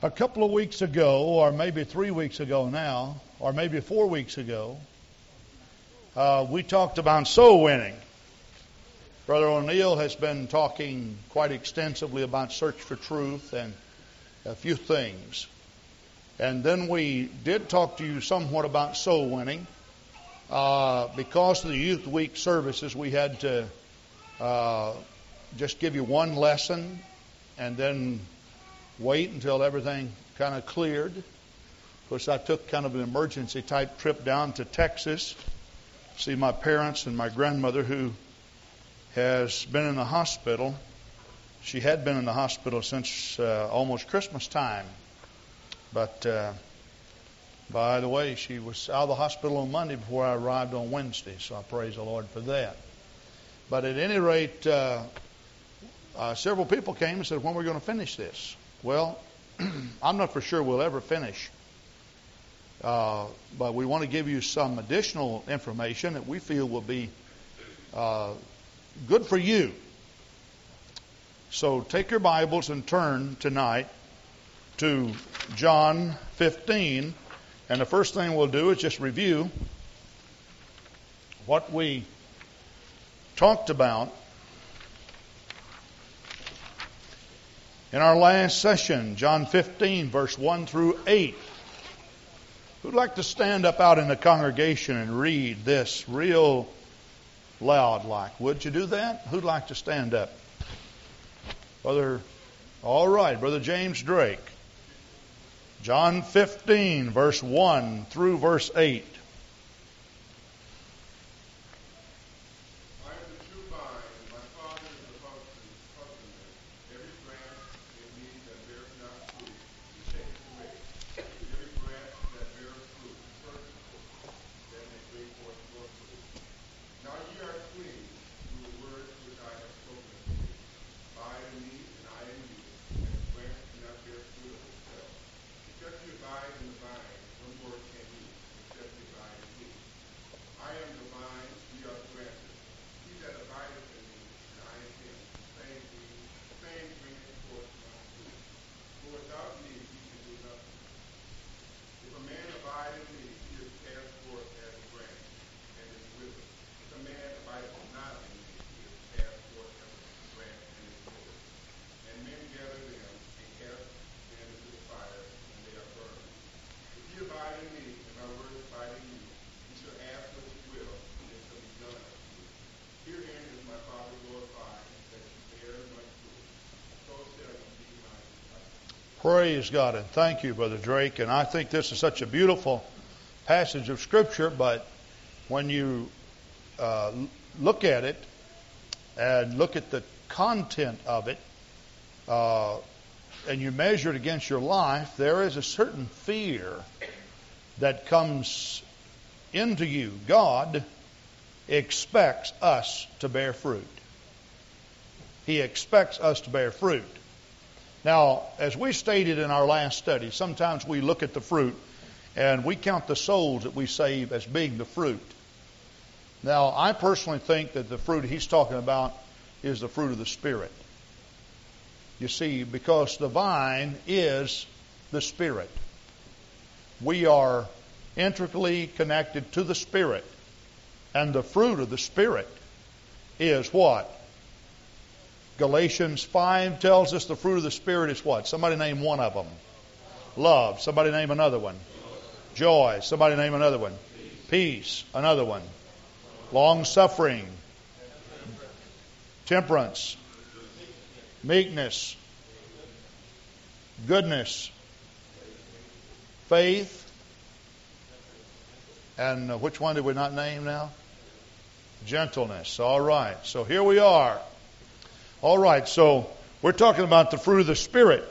A couple of weeks ago, or maybe three weeks ago now, or maybe four weeks ago, uh, we talked about soul winning. Brother O'Neill has been talking quite extensively about search for truth and a few things. And then we did talk to you somewhat about soul winning. Uh, because of the Youth Week services, we had to uh, just give you one lesson and then wait until everything kind of cleared. Of course, I took kind of an emergency type trip down to Texas, to see my parents and my grandmother who has been in the hospital. She had been in the hospital since uh, almost Christmas time. But uh, by the way, she was out of the hospital on Monday before I arrived on Wednesday, so I praise the Lord for that. But at any rate, uh, uh, several people came and said, When are we going to finish this? Well, I'm not for sure we'll ever finish. Uh, but we want to give you some additional information that we feel will be uh, good for you. So take your Bibles and turn tonight to John 15. And the first thing we'll do is just review what we talked about in our last session, John 15, verse 1 through 8. Who'd like to stand up out in the congregation and read this real loud like? Would you do that? Who'd like to stand up? Brother, all right, Brother James Drake. John 15, verse 1 through verse 8. Praise God and thank you, Brother Drake. And I think this is such a beautiful passage of Scripture, but when you uh, look at it and look at the content of it, uh, and you measure it against your life, there is a certain fear that comes into you. God expects us to bear fruit. He expects us to bear fruit. Now, as we stated in our last study, sometimes we look at the fruit and we count the souls that we save as being the fruit. Now, I personally think that the fruit he's talking about is the fruit of the Spirit. You see, because the vine is the Spirit. We are intricately connected to the Spirit. And the fruit of the Spirit is what? Galatians 5 tells us the fruit of the Spirit is what? Somebody name one of them. Love. Somebody name another one. Joy. Somebody name another one. Peace. Another one. Long suffering. Temperance. Meekness. Goodness. Faith. And uh, which one did we not name now? Gentleness. All right. So here we are. All right, so we're talking about the fruit of the Spirit.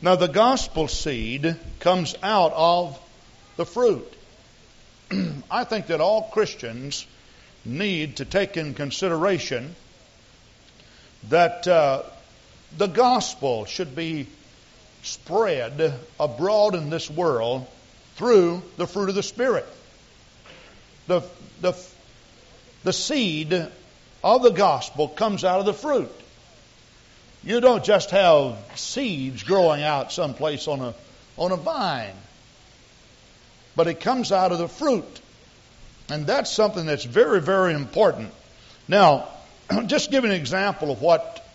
Now, the gospel seed comes out of the fruit. I think that all Christians need to take in consideration that uh, the gospel should be spread abroad in this world through the fruit of the Spirit. The, the, the seed of the gospel comes out of the fruit. You don't just have seeds growing out someplace on a, on a vine, but it comes out of the fruit. And that's something that's very, very important. Now, just give an example of what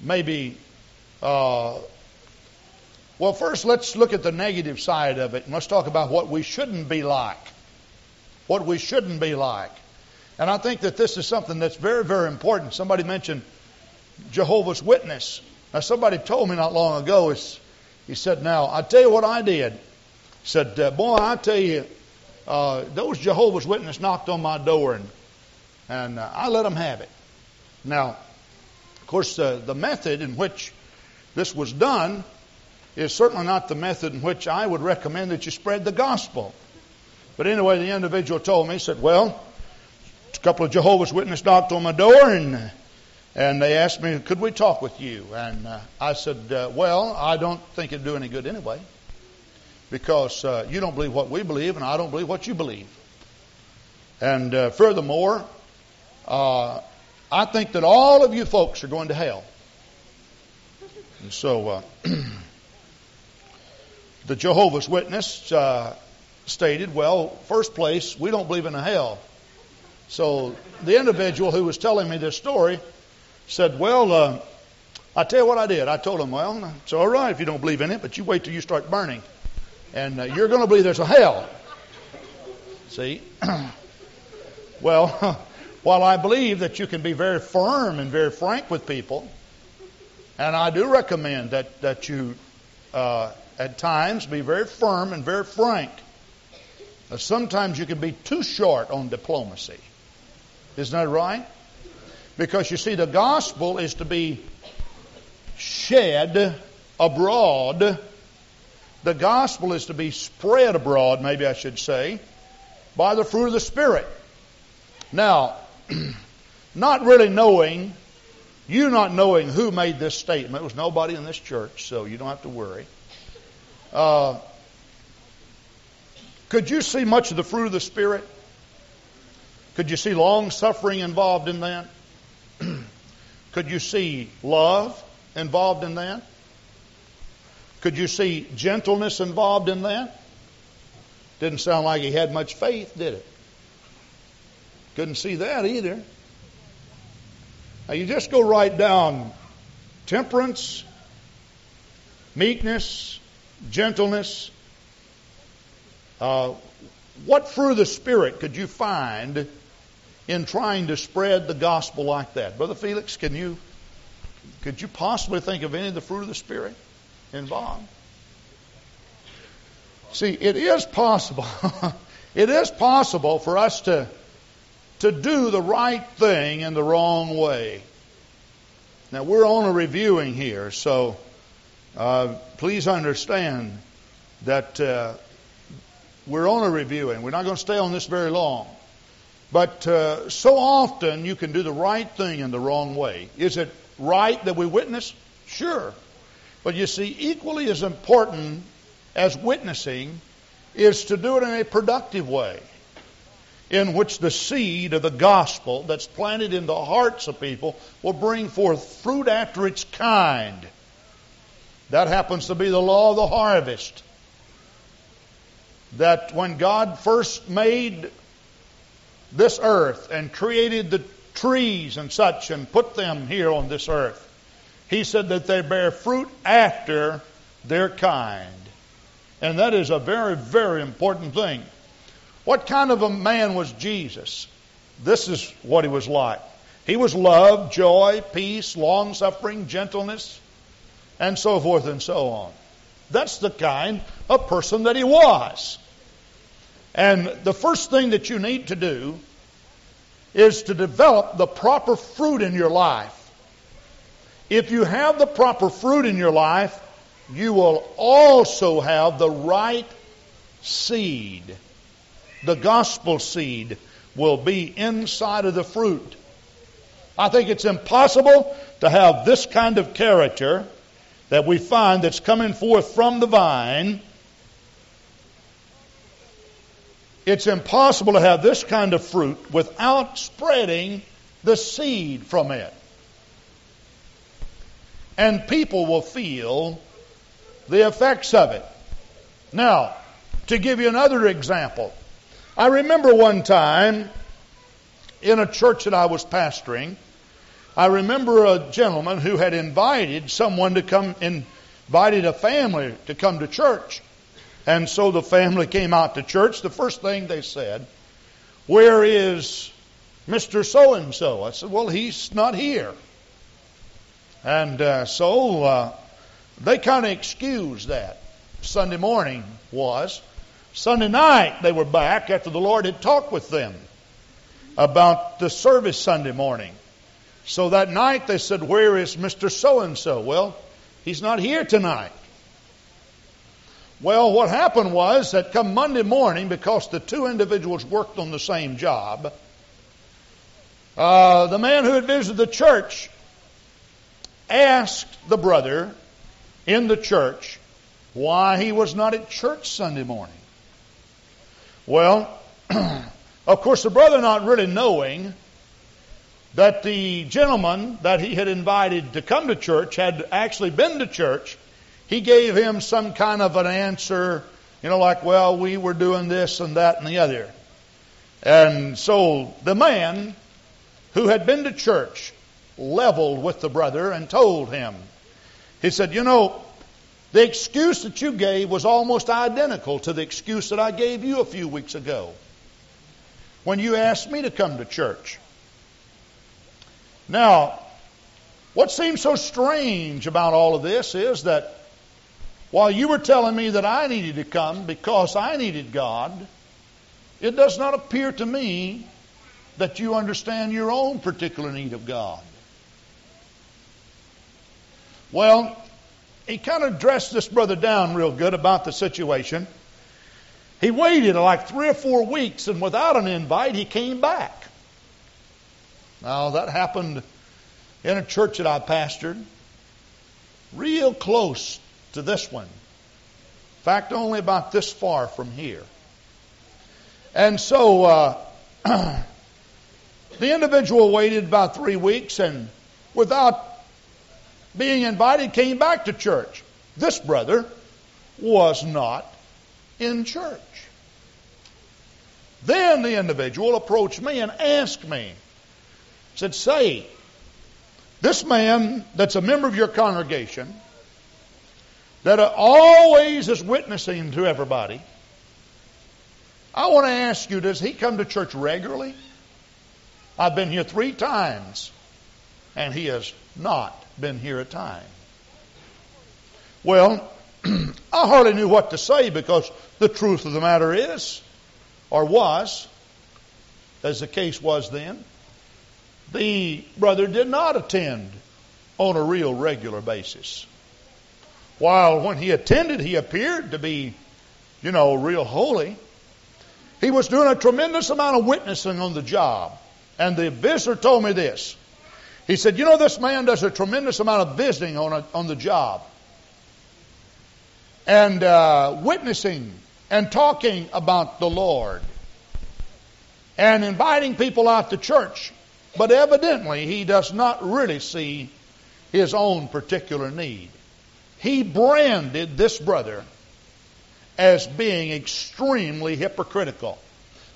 maybe. Uh, well, first, let's look at the negative side of it, and let's talk about what we shouldn't be like. What we shouldn't be like. And I think that this is something that's very, very important. Somebody mentioned Jehovah's Witness. Now, somebody told me not long ago, he said, Now, I tell you what I did. He said, uh, Boy, I tell you, uh, those Jehovah's Witness knocked on my door and, and uh, I let them have it. Now, of course, uh, the method in which this was done is certainly not the method in which I would recommend that you spread the gospel. But anyway, the individual told me, he said, Well, a couple of Jehovah's Witnesses knocked on my door and and they asked me, could we talk with you? And uh, I said, uh, well, I don't think it'd do any good anyway because uh, you don't believe what we believe, and I don't believe what you believe. And uh, furthermore, uh, I think that all of you folks are going to hell. And so, uh, the Jehovah's Witness stated, well, first place, we don't believe in a hell. So, the individual who was telling me this story said, well, uh, I tell you what I did. I told him, well, it's all right if you don't believe in it, but you wait till you start burning and uh, you're going to believe there's a hell. See? well, while I believe that you can be very firm and very frank with people, and I do recommend that, that you uh, at times be very firm and very frank. Uh, sometimes you can be too short on diplomacy. Isn't that right? Because you see, the gospel is to be shed abroad the gospel is to be spread abroad, maybe I should say, by the fruit of the Spirit. Now, not really knowing, you not knowing who made this statement, it was nobody in this church, so you don't have to worry. Uh, could you see much of the fruit of the Spirit? Could you see long suffering involved in that? Could you see love involved in that? Could you see gentleness involved in that? Didn't sound like he had much faith, did it? Couldn't see that either. Now you just go right down temperance, meekness, gentleness. Uh, what fruit of the Spirit could you find in trying to spread the gospel like that? Brother Felix, can you could you possibly think of any of the fruit of the Spirit? involved. See, it is possible. it is possible for us to to do the right thing in the wrong way. Now we're on a reviewing here, so uh, please understand that uh, we're on a reviewing. We're not going to stay on this very long. But uh, so often you can do the right thing in the wrong way. Is it right that we witness? Sure. But you see, equally as important as witnessing is to do it in a productive way, in which the seed of the gospel that's planted in the hearts of people will bring forth fruit after its kind. That happens to be the law of the harvest. That when God first made this earth and created the trees and such and put them here on this earth, he said that they bear fruit after their kind. And that is a very, very important thing. What kind of a man was Jesus? This is what he was like. He was love, joy, peace, long suffering, gentleness, and so forth and so on. That's the kind of person that he was. And the first thing that you need to do is to develop the proper fruit in your life. If you have the proper fruit in your life, you will also have the right seed. The gospel seed will be inside of the fruit. I think it's impossible to have this kind of character that we find that's coming forth from the vine. It's impossible to have this kind of fruit without spreading the seed from it. and people will feel the effects of it. Now, to give you another example, I remember one time in a church that I was pastoring, I remember a gentleman who had invited someone to come, invited a family to come to church. And so the family came out to church. The first thing they said, Where is Mr. So and so? I said, Well, he's not here. And uh, so uh, they kind of excused that. Sunday morning was. Sunday night they were back after the Lord had talked with them about the service Sunday morning. So that night they said, Where is Mr. So and so? Well, he's not here tonight. Well, what happened was that come Monday morning, because the two individuals worked on the same job, uh, the man who had visited the church asked the brother in the church why he was not at church Sunday morning. Well, of course, the brother not really knowing that the gentleman that he had invited to come to church had actually been to church, he gave him some kind of an answer, you know, like, well, we were doing this and that and the other. And so the man who had been to church leveled with the brother and told him, he said, you know, the excuse that you gave was almost identical to the excuse that I gave you a few weeks ago when you asked me to come to church. Now, what seems so strange about all of this is that while you were telling me that I needed to come because I needed God, it does not appear to me that you understand your own particular need of God. Well, he kind of dressed this brother down real good about the situation. He waited like three or four weeks, and without an invite, he came back. Now, that happened in a church that I pastored, real close to this one. In fact, only about this far from here. And so, uh, the individual waited about three weeks and without being invited came back to church. This brother was not in church. Then the individual approached me and asked me, said, Say, this man that's a member of your congregation, that always is witnessing to everybody, I want to ask you, does he come to church regularly? I've been here three times, and he has not been here a time. Well, I hardly knew what to say because the truth of the matter is, or was, as the case was then, the brother did not attend on a real regular basis. While when he attended, he appeared to be, you know, real holy. He was doing a tremendous amount of witnessing on the job. And the visitor told me this. He said, You know, this man does a tremendous amount of visiting on, a, on the job and uh, witnessing and talking about the Lord and inviting people out to church. But evidently, he does not really see his own particular need. He branded this brother as being extremely hypocritical.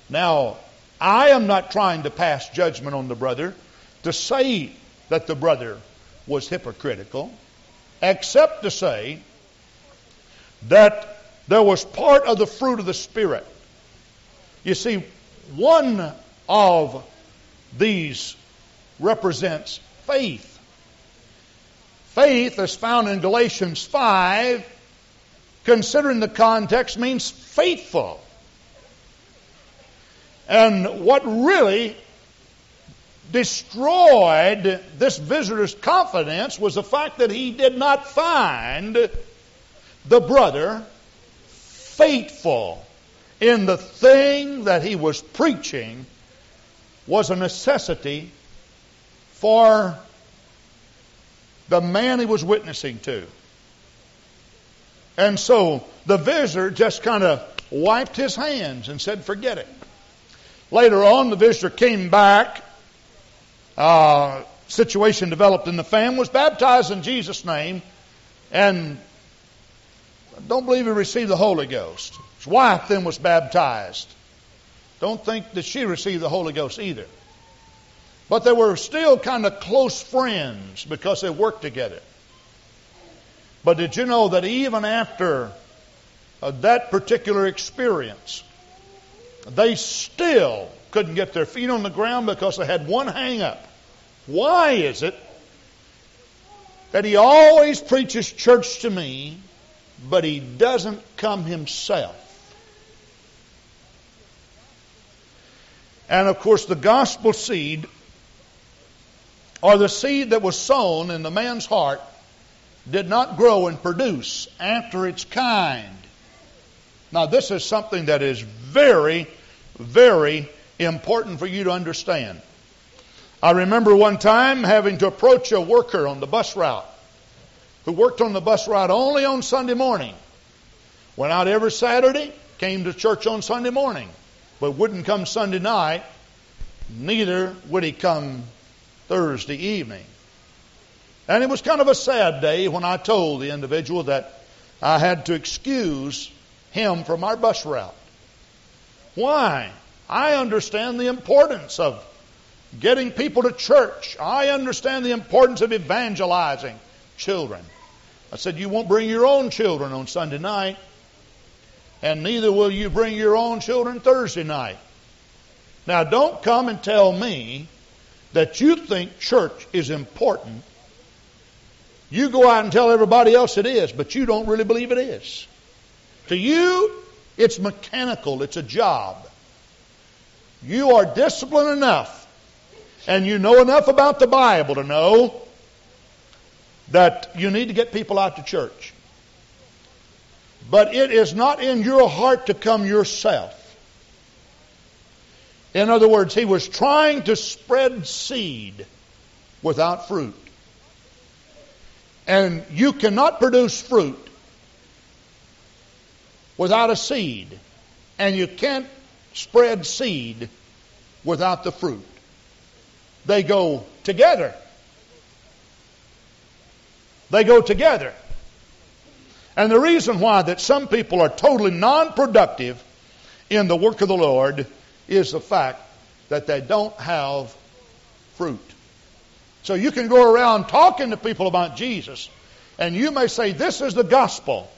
Now, I am not trying to pass judgment on the brother to say that the brother was hypocritical, except to say that there was part of the fruit of the Spirit. You see, one of these represents faith. Faith, as found in Galatians 5, considering the context, means faithful. And what really destroyed this visitor's confidence was the fact that he did not find the brother faithful in the thing that he was preaching was a necessity for the man he was witnessing to. And so the visitor just kind of wiped his hands and said, forget it. Later on, the visitor came back uh, situation developed in the family, was baptized in Jesus' name, and I don't believe he received the Holy Ghost. His wife then was baptized. Don't think that she received the Holy Ghost either. But they were still kind of close friends because they worked together. But did you know that even after uh, that particular experience, they still couldn't get their feet on the ground because they had one hang up. Why is it that he always preaches church to me, but he doesn't come himself? And of course, the gospel seed, or the seed that was sown in the man's heart, did not grow and produce after its kind. Now, this is something that is very, very important for you to understand. I remember one time having to approach a worker on the bus route who worked on the bus route only on Sunday morning. Went out every Saturday, came to church on Sunday morning, but wouldn't come Sunday night, neither would he come Thursday evening. And it was kind of a sad day when I told the individual that I had to excuse him from our bus route. Why? I understand the importance of getting people to church. I understand the importance of evangelizing children. I said, You won't bring your own children on Sunday night, and neither will you bring your own children Thursday night. Now, don't come and tell me that you think church is important. You go out and tell everybody else it is, but you don't really believe it is. To you, it's mechanical, it's a job. You are disciplined enough and you know enough about the Bible to know that you need to get people out to church. But it is not in your heart to come yourself. In other words, he was trying to spread seed without fruit. And you cannot produce fruit without a seed. And you can't spread seed without the fruit. They go together. They go together. And the reason why that some people are totally non-productive in the work of the Lord is the fact that they don't have fruit. So you can go around talking to people about Jesus, and you may say, This is the gospel.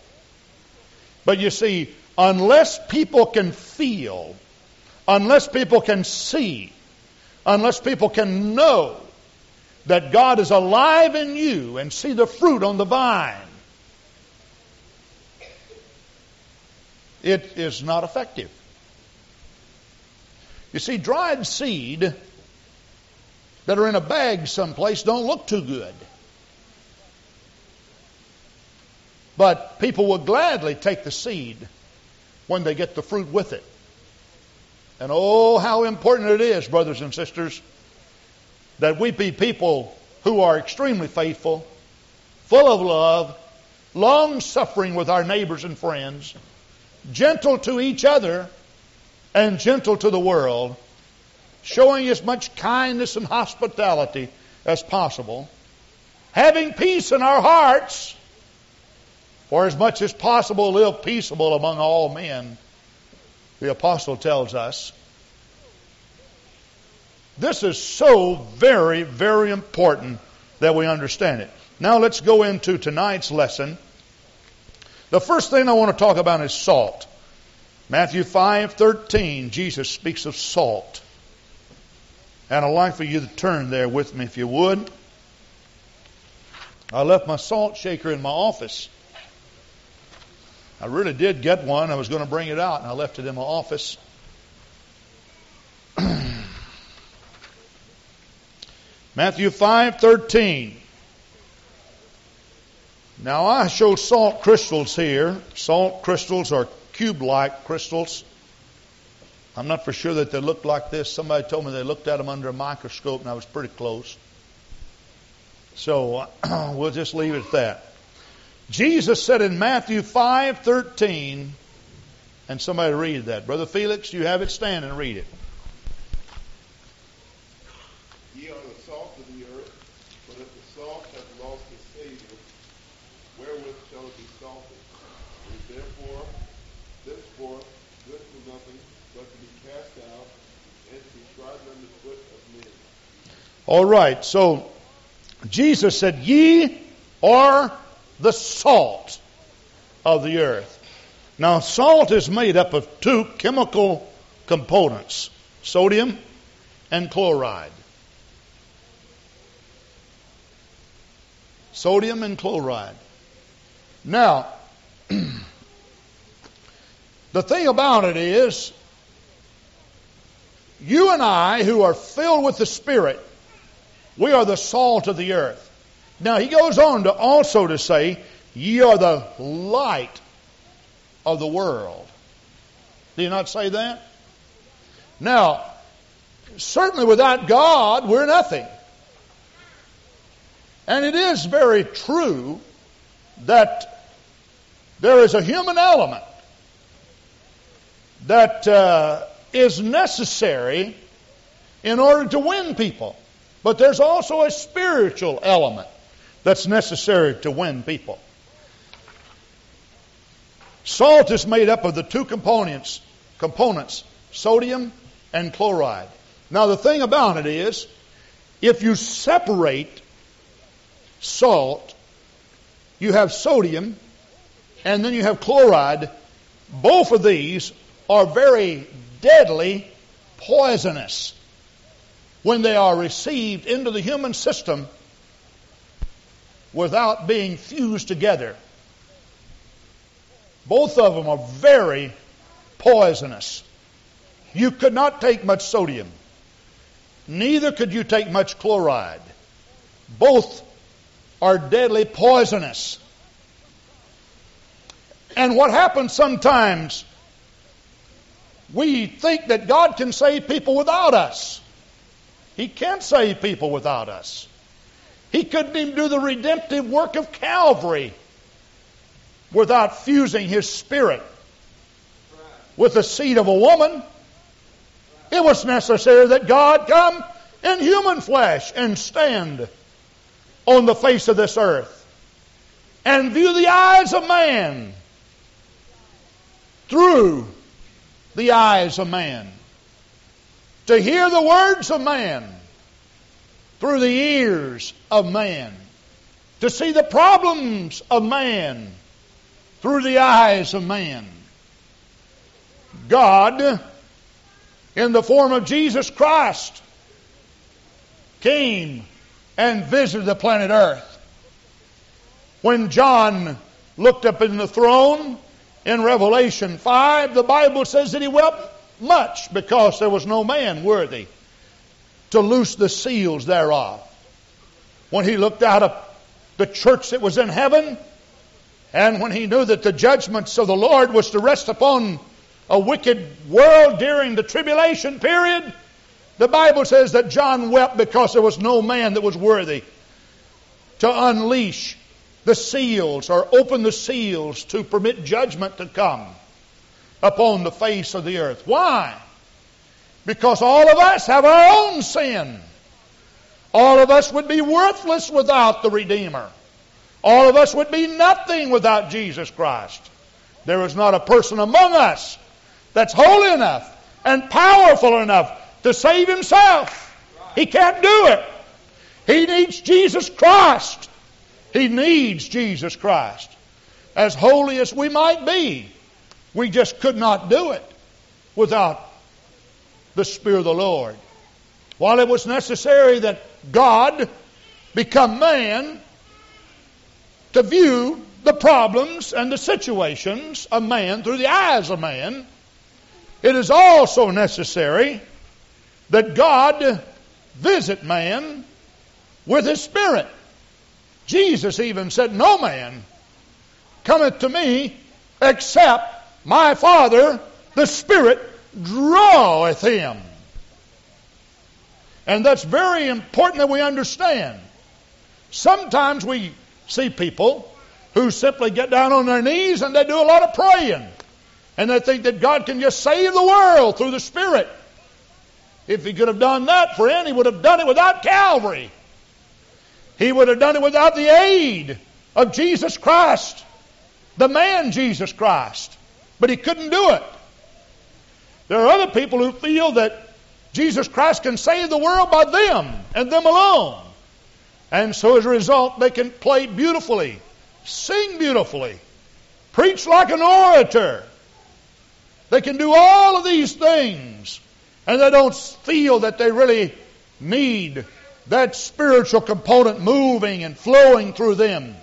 But you see, unless people can feel, unless people can see, unless people can know that God is alive in you and see the fruit on the vine, it is not effective. You see, dried seed that are in a bag someplace don't look too good. But people will gladly take the seed when they get the fruit with it. And oh, how important it is, brothers and sisters, that we be people who are extremely faithful, full of love, long suffering with our neighbors and friends, gentle to each other, and gentle to the world, showing as much kindness and hospitality as possible, having peace in our hearts, for as much as possible, live peaceable among all men. The apostle tells us. This is so very, very important that we understand it. Now let's go into tonight's lesson. The first thing I want to talk about is salt. Matthew 5:13, Jesus speaks of salt. And I'd like for you to turn there with me if you would. I left my salt shaker in my office. I really did get one. I was going to bring it out, and I left it in my office. Matthew 5:13. Now I show salt crystals here. Salt crystals are cube-like crystals. I'm not for sure that they looked like this. Somebody told me they looked at them under a microscope, and I was pretty close. So we'll just leave it at that. Jesus said in Matthew 5:13, and somebody read that. Brother Felix, you have it stand and read it. Ye are the salt of the earth. Therefore, thenceforth, good for nothing but to be cast out and to be trodden under the foot of men. All right, so Jesus said, Ye are the salt of the earth. Now, salt is made up of two chemical components sodium and chloride. Sodium and chloride. Now, the thing about it is, you and I, who are filled with the Spirit, we are the salt of the earth. Now, he goes on to also to say, Ye are the light of the world. Do you not say that? Now, certainly without God, we're nothing. And it is very true that there is a human element that uh, is necessary in order to win people. But there's also a spiritual element that's necessary to win people. Salt is made up of the two components, components, sodium and chloride. Now the thing about it is, if you separate salt, you have sodium, and then you have chloride. Both of these are very deadly poisonous when they are received into the human system without being fused together. Both of them are very poisonous. You could not take much sodium. Neither could you take much chloride. Both are deadly poisonous. And what happens sometimes, we think that God can save people without us. He can't save people without us. He couldn't even do the redemptive work of Calvary without fusing his spirit with the seed of a woman. It was necessary that God come in human flesh and stand on the face of this earth and view the eyes of man through the eyes of man. To hear the words of man through the ears of man. To see the problems of man through the eyes of man. God, in the form of Jesus Christ, came and visited the planet Earth. When John looked up in the throne in Revelation 5, the Bible says that he wept much because there was no man worthy to loose the seals thereof. When he looked out of the church that was in heaven, and when he knew that the judgments of the Lord was to rest upon a wicked world during the tribulation period, the Bible says that John wept because there was no man that was worthy to unleash the seals or open the seals to permit judgment to come upon the face of the earth. Why? Because all of us have our own sin. All of us would be worthless without the Redeemer. All of us would be nothing without Jesus Christ. There is not a person among us that's holy enough and powerful enough to save himself. He can't do it. He needs Jesus Christ. He needs Jesus Christ. As holy as we might be, we just could not do it without the Spirit of the Lord. While it was necessary that God become man to view the problems and the situations of man through the eyes of man, it is also necessary that God visit man with his spirit. Jesus even said, No man cometh to me except my Father, the Spirit, draweth him. And that's very important that we understand. Sometimes we see people who simply get down on their knees and they do a lot of praying. And they think that God can just save the world through the Spirit. If he could have done that, friend, he would have done it without Calvary. He would have done it without the aid of Jesus Christ. the man Jesus Christ, but he couldn't do it. There are other people who feel that Jesus Christ can save the world by them and them alone. And so as a result, they can play beautifully, sing beautifully, preach like an orator. They can do all of these things, and they don't feel that they really need that spiritual component moving and flowing through them.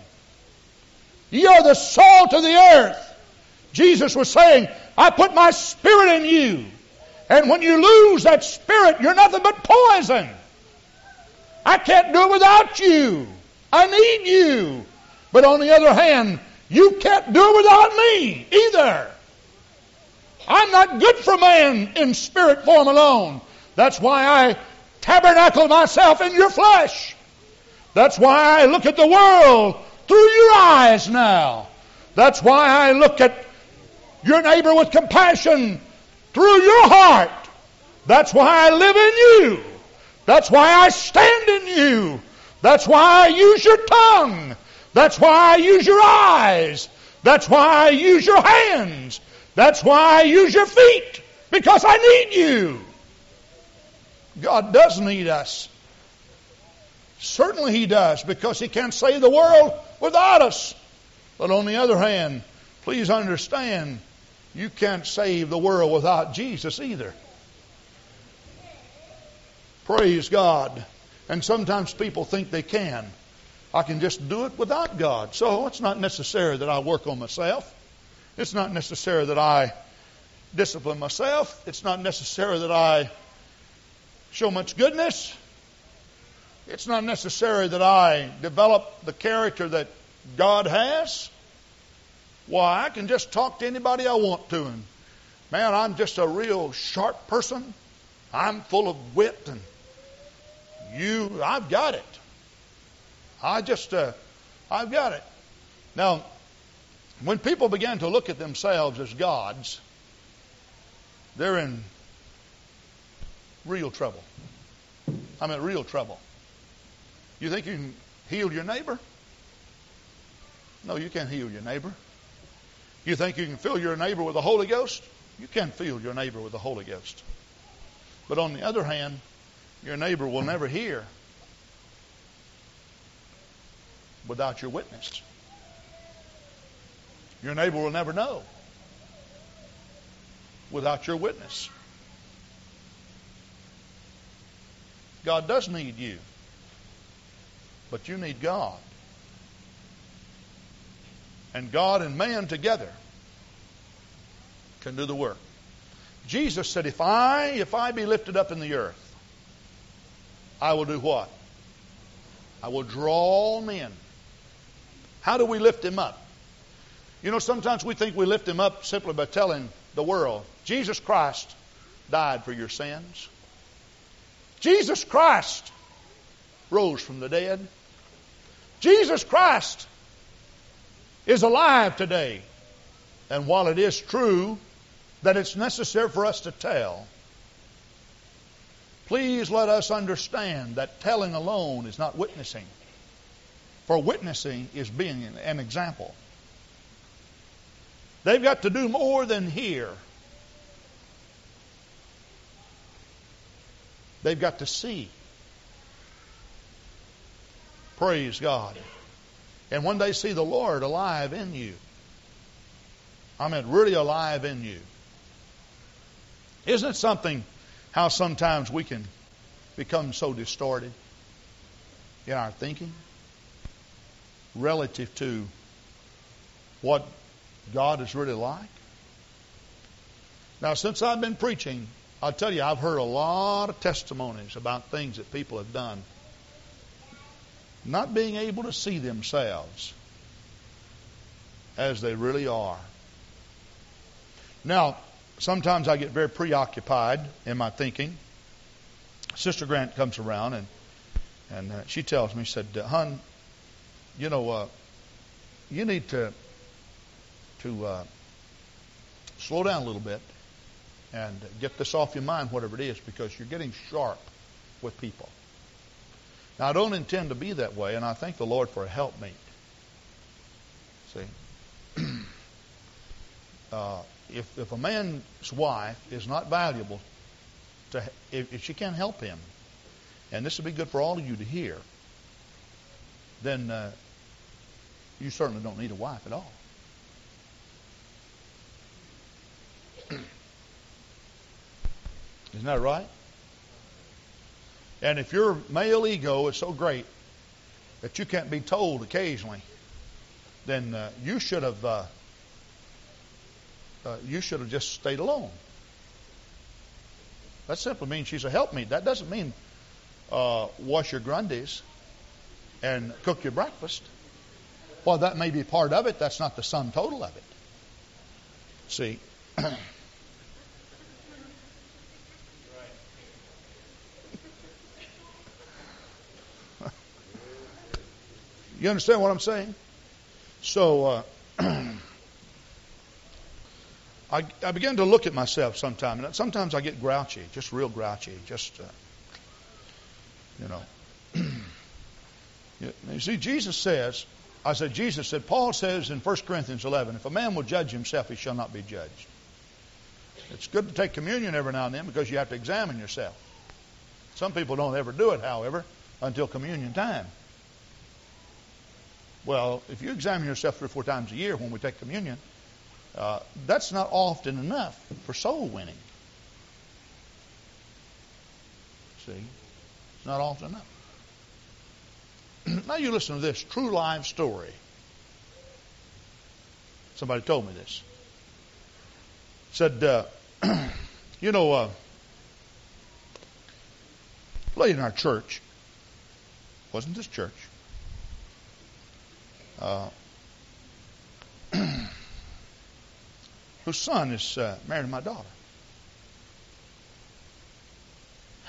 Ye are the salt of the earth. Jesus was saying, I put my spirit in you. And when you lose that spirit, you're nothing but poison. I can't do it without you. I need you. But on the other hand, you can't do it without me either. I'm not good for man in spirit form alone. That's why I tabernacle myself in your flesh. That's why I look at the world through your eyes now. That's why I look at your neighbor with compassion through your heart. That's why I live in you. That's why I stand in you. That's why I use your tongue. That's why I use your eyes. That's why I use your hands. That's why I use your feet. Because I need you. God does need us. Certainly He does, because He can't save the world without us. But on the other hand, please understand, you can't save the world without Jesus either. Praise God. And sometimes people think they can. I can just do it without God. So it's not necessary that I work on myself. It's not necessary that I discipline myself. It's not necessary that I show much goodness. It's not necessary that I develop the character that God has. Why, I can just talk to anybody I want to. And man, I'm just a real sharp person. I'm full of wit and you, I've got it. I just, uh, I've got it. Now, when people begin to look at themselves as gods, they're in real trouble. I'm in real trouble. You think you can heal your neighbor? No, you can't heal your neighbor. You think you can fill your neighbor with the Holy Ghost? You can't fill your neighbor with the Holy Ghost. But on the other hand, your neighbor will never hear without your witness. Your neighbor will never know without your witness. God does need you. But you need God. And God and man together can do the work. Jesus said, If I, if I be lifted up in the earth, I will do what? I will draw men. How do we lift him up? You know, sometimes we think we lift him up simply by telling the world, Jesus Christ died for your sins. Jesus Christ rose from the dead. Jesus Christ is alive today. And while it is true that it's necessary for us to tell, please let us understand that telling alone is not witnessing. For witnessing is being an example. They've got to do more than hear. They've got to see. Praise God. And when they see the Lord alive in you, I mean, really alive in you, isn't it something how sometimes we can become so distorted in our thinking relative to what God is really like? Now, since I've been preaching, I'll tell you, I've heard a lot of testimonies about things that people have done not being able to see themselves as they really are. Now, sometimes I get very preoccupied in my thinking. Sister Grant comes around and and uh, she tells me, she said, "Hun, you know, uh, you need to to uh, slow down a little bit and get this off your mind, whatever it is, because you're getting sharp with people." Now, I don't intend to be that way, and I thank the Lord for a helpmeet. See? uh, if, if a man's wife is not valuable, to, if, if she can't help him, and this would be good for all of you to hear, then uh, you certainly don't need a wife at all. Isn't that right? And if your male ego is so great that you can't be told occasionally, then uh, you should have uh, uh, you should have just stayed alone. That simply means she's a helpmeet. That doesn't mean uh, wash your grundies and cook your breakfast. Well, that may be part of it. That's not the sum total of it. See. you understand what I'm saying? So, uh, I, I began to look at myself sometimes, and sometimes I get grouchy, just real grouchy, just, uh, you know. you see, Jesus says, I said, Jesus said, Paul says in 1 Corinthians 11, if a man will judge himself, he shall not be judged. It's good to take communion every now and then because you have to examine yourself. Some people don't ever do it, however, until communion time. Well, if you examine yourself three or four times a year when we take communion, uh, that's not often enough for soul winning. See? It's not often enough. now you listen to this true life story. Somebody told me this. Said, uh, you know, uh, lady in our church, wasn't this church, uh, whose son is uh, married to my daughter.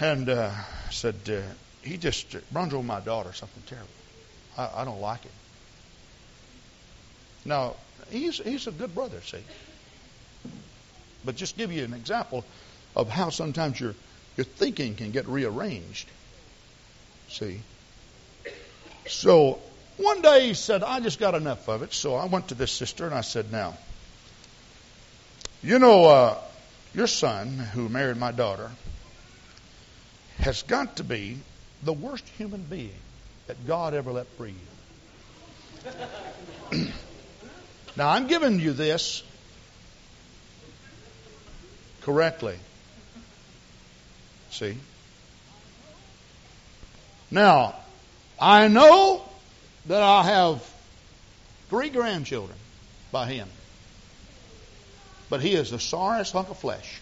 And uh, said, uh, he just runs over my daughter something terrible. I, I don't like it. Now, he's, he's a good brother, see. But just give you an example of how sometimes your, your thinking can get rearranged. See? So one day he said, I just got enough of it. So I went to this sister and I said, Now, you know, uh, your son, who married my daughter, has got to be the worst human being that God ever let breathe. now, I'm giving you this correctly. See? Now, I know that I have three grandchildren by him. But he is the sorriest hunk of flesh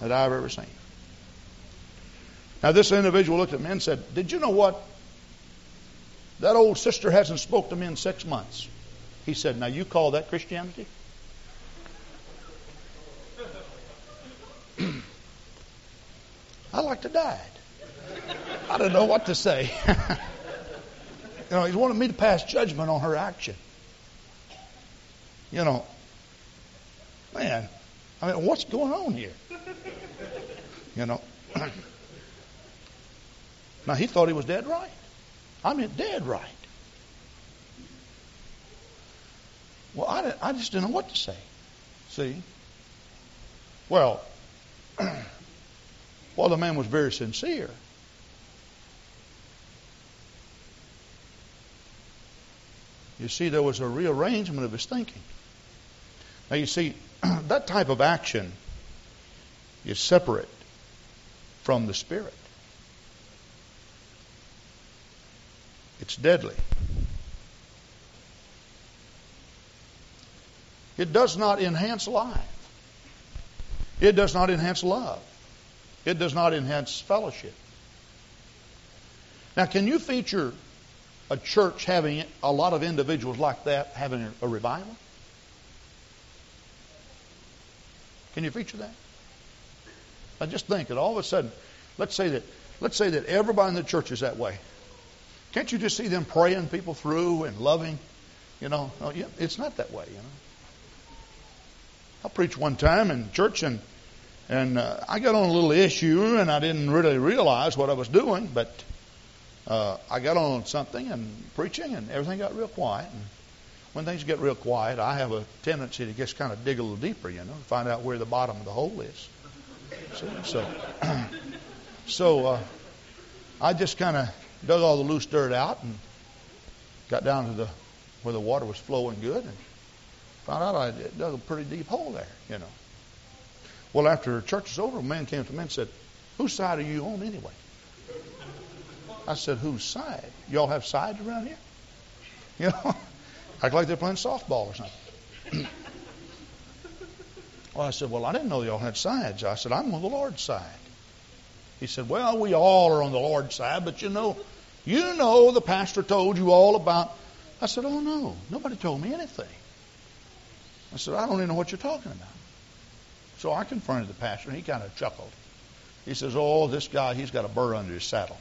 that I've ever seen. Now, this individual looked at me and said, Did you know what? That old sister hasn't spoke to me in six months. He said, Now, you call that Christianity? I like to die. I don't know what to say. you know, he wanted me to pass judgment on her action. You know, Man, I mean, what's going on here? You know. now, he thought he was dead right. I mean, dead right. Well, I, I just didn't know what to say. See? Well, well, the man was very sincere. You see, there was a rearrangement of his thinking. Now, you see, that type of action is separate from the Spirit. It's deadly. It does not enhance life. It does not enhance love. It does not enhance fellowship. Now, can you feature a church having a lot of individuals like that having a revival? Can you feature that? I just think that all of a sudden, let's say that let's say that everybody in the church is that way. Can't you just see them praying people through and loving? You know, oh, it's not that way. You know, I preached one time in church and and uh, I got on a little issue and I didn't really realize what I was doing, but uh, I got on something and preaching and everything got real quiet. And when things get real quiet, I have a tendency to just kind of dig a little deeper, you know, find out where the bottom of the hole is. So, so, so uh, I just kind of dug all the loose dirt out and got down to the where the water was flowing good and found out I dug a pretty deep hole there, you know. Well, after church was over, a man came to me and said, "Whose side are you on anyway?" I said, "Whose side? Y'all have sides around here?" You know, act like they're playing softball or something. well, I said, "Well, I didn't know y'all had sides." I said, "I'm on the Lord's side." He said, "Well, we all are on the Lord's side, but you know, you know, the pastor told you all about." I said, "Oh no, nobody told me anything." I said, "I don't even know what you're talking about." So I confronted the pastor, and he kind of chuckled. He says, "Oh, this guy, he's got a burr under his saddle."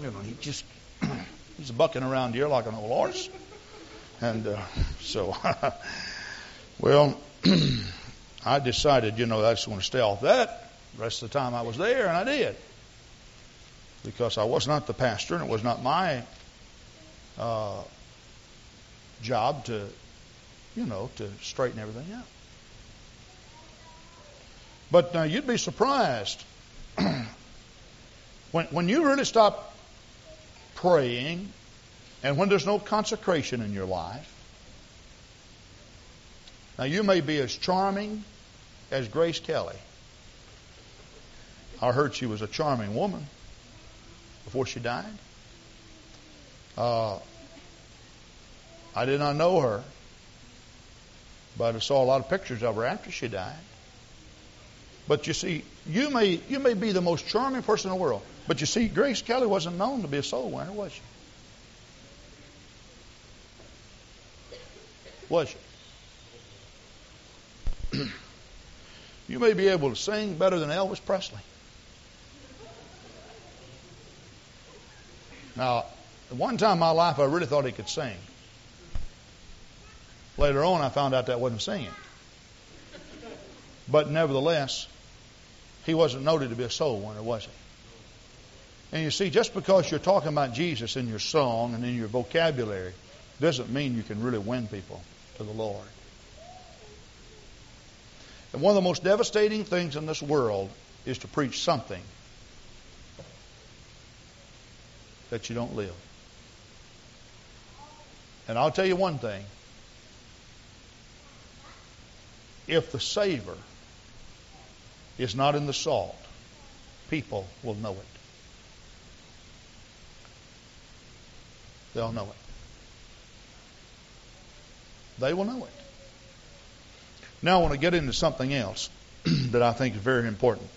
You know, he just he's bucking around here like an old horse. And uh, so, well, I decided, you know, I just want to stay off that. The rest of the time I was there, and I did. Because I was not the pastor, and it was not my uh, job to, you know, to straighten everything out. But uh, you'd be surprised when, when you really stop praying and when there's no consecration in your life. Now, you may be as charming as Grace Kelly. I heard she was a charming woman before she died. Uh, I did not know her, but I saw a lot of pictures of her after she died. But you see, you may you may be the most charming person in the world, but you see, Grace Kelly wasn't known to be a soul winner, was she? Was she? you may be able to sing better than Elvis Presley. Now, one time in my life, I really thought he could sing. Later on, I found out that wasn't singing. But nevertheless, he wasn't noted to be a soul winner, was he? And you see, just because you're talking about Jesus in your song and in your vocabulary doesn't mean you can really win people to the Lord. And one of the most devastating things in this world is to preach something that you don't live. And I'll tell you one thing. If the savor is not in the salt, people will know it. They'll know it. They will know it. Now I want to get into something else that I think is very important.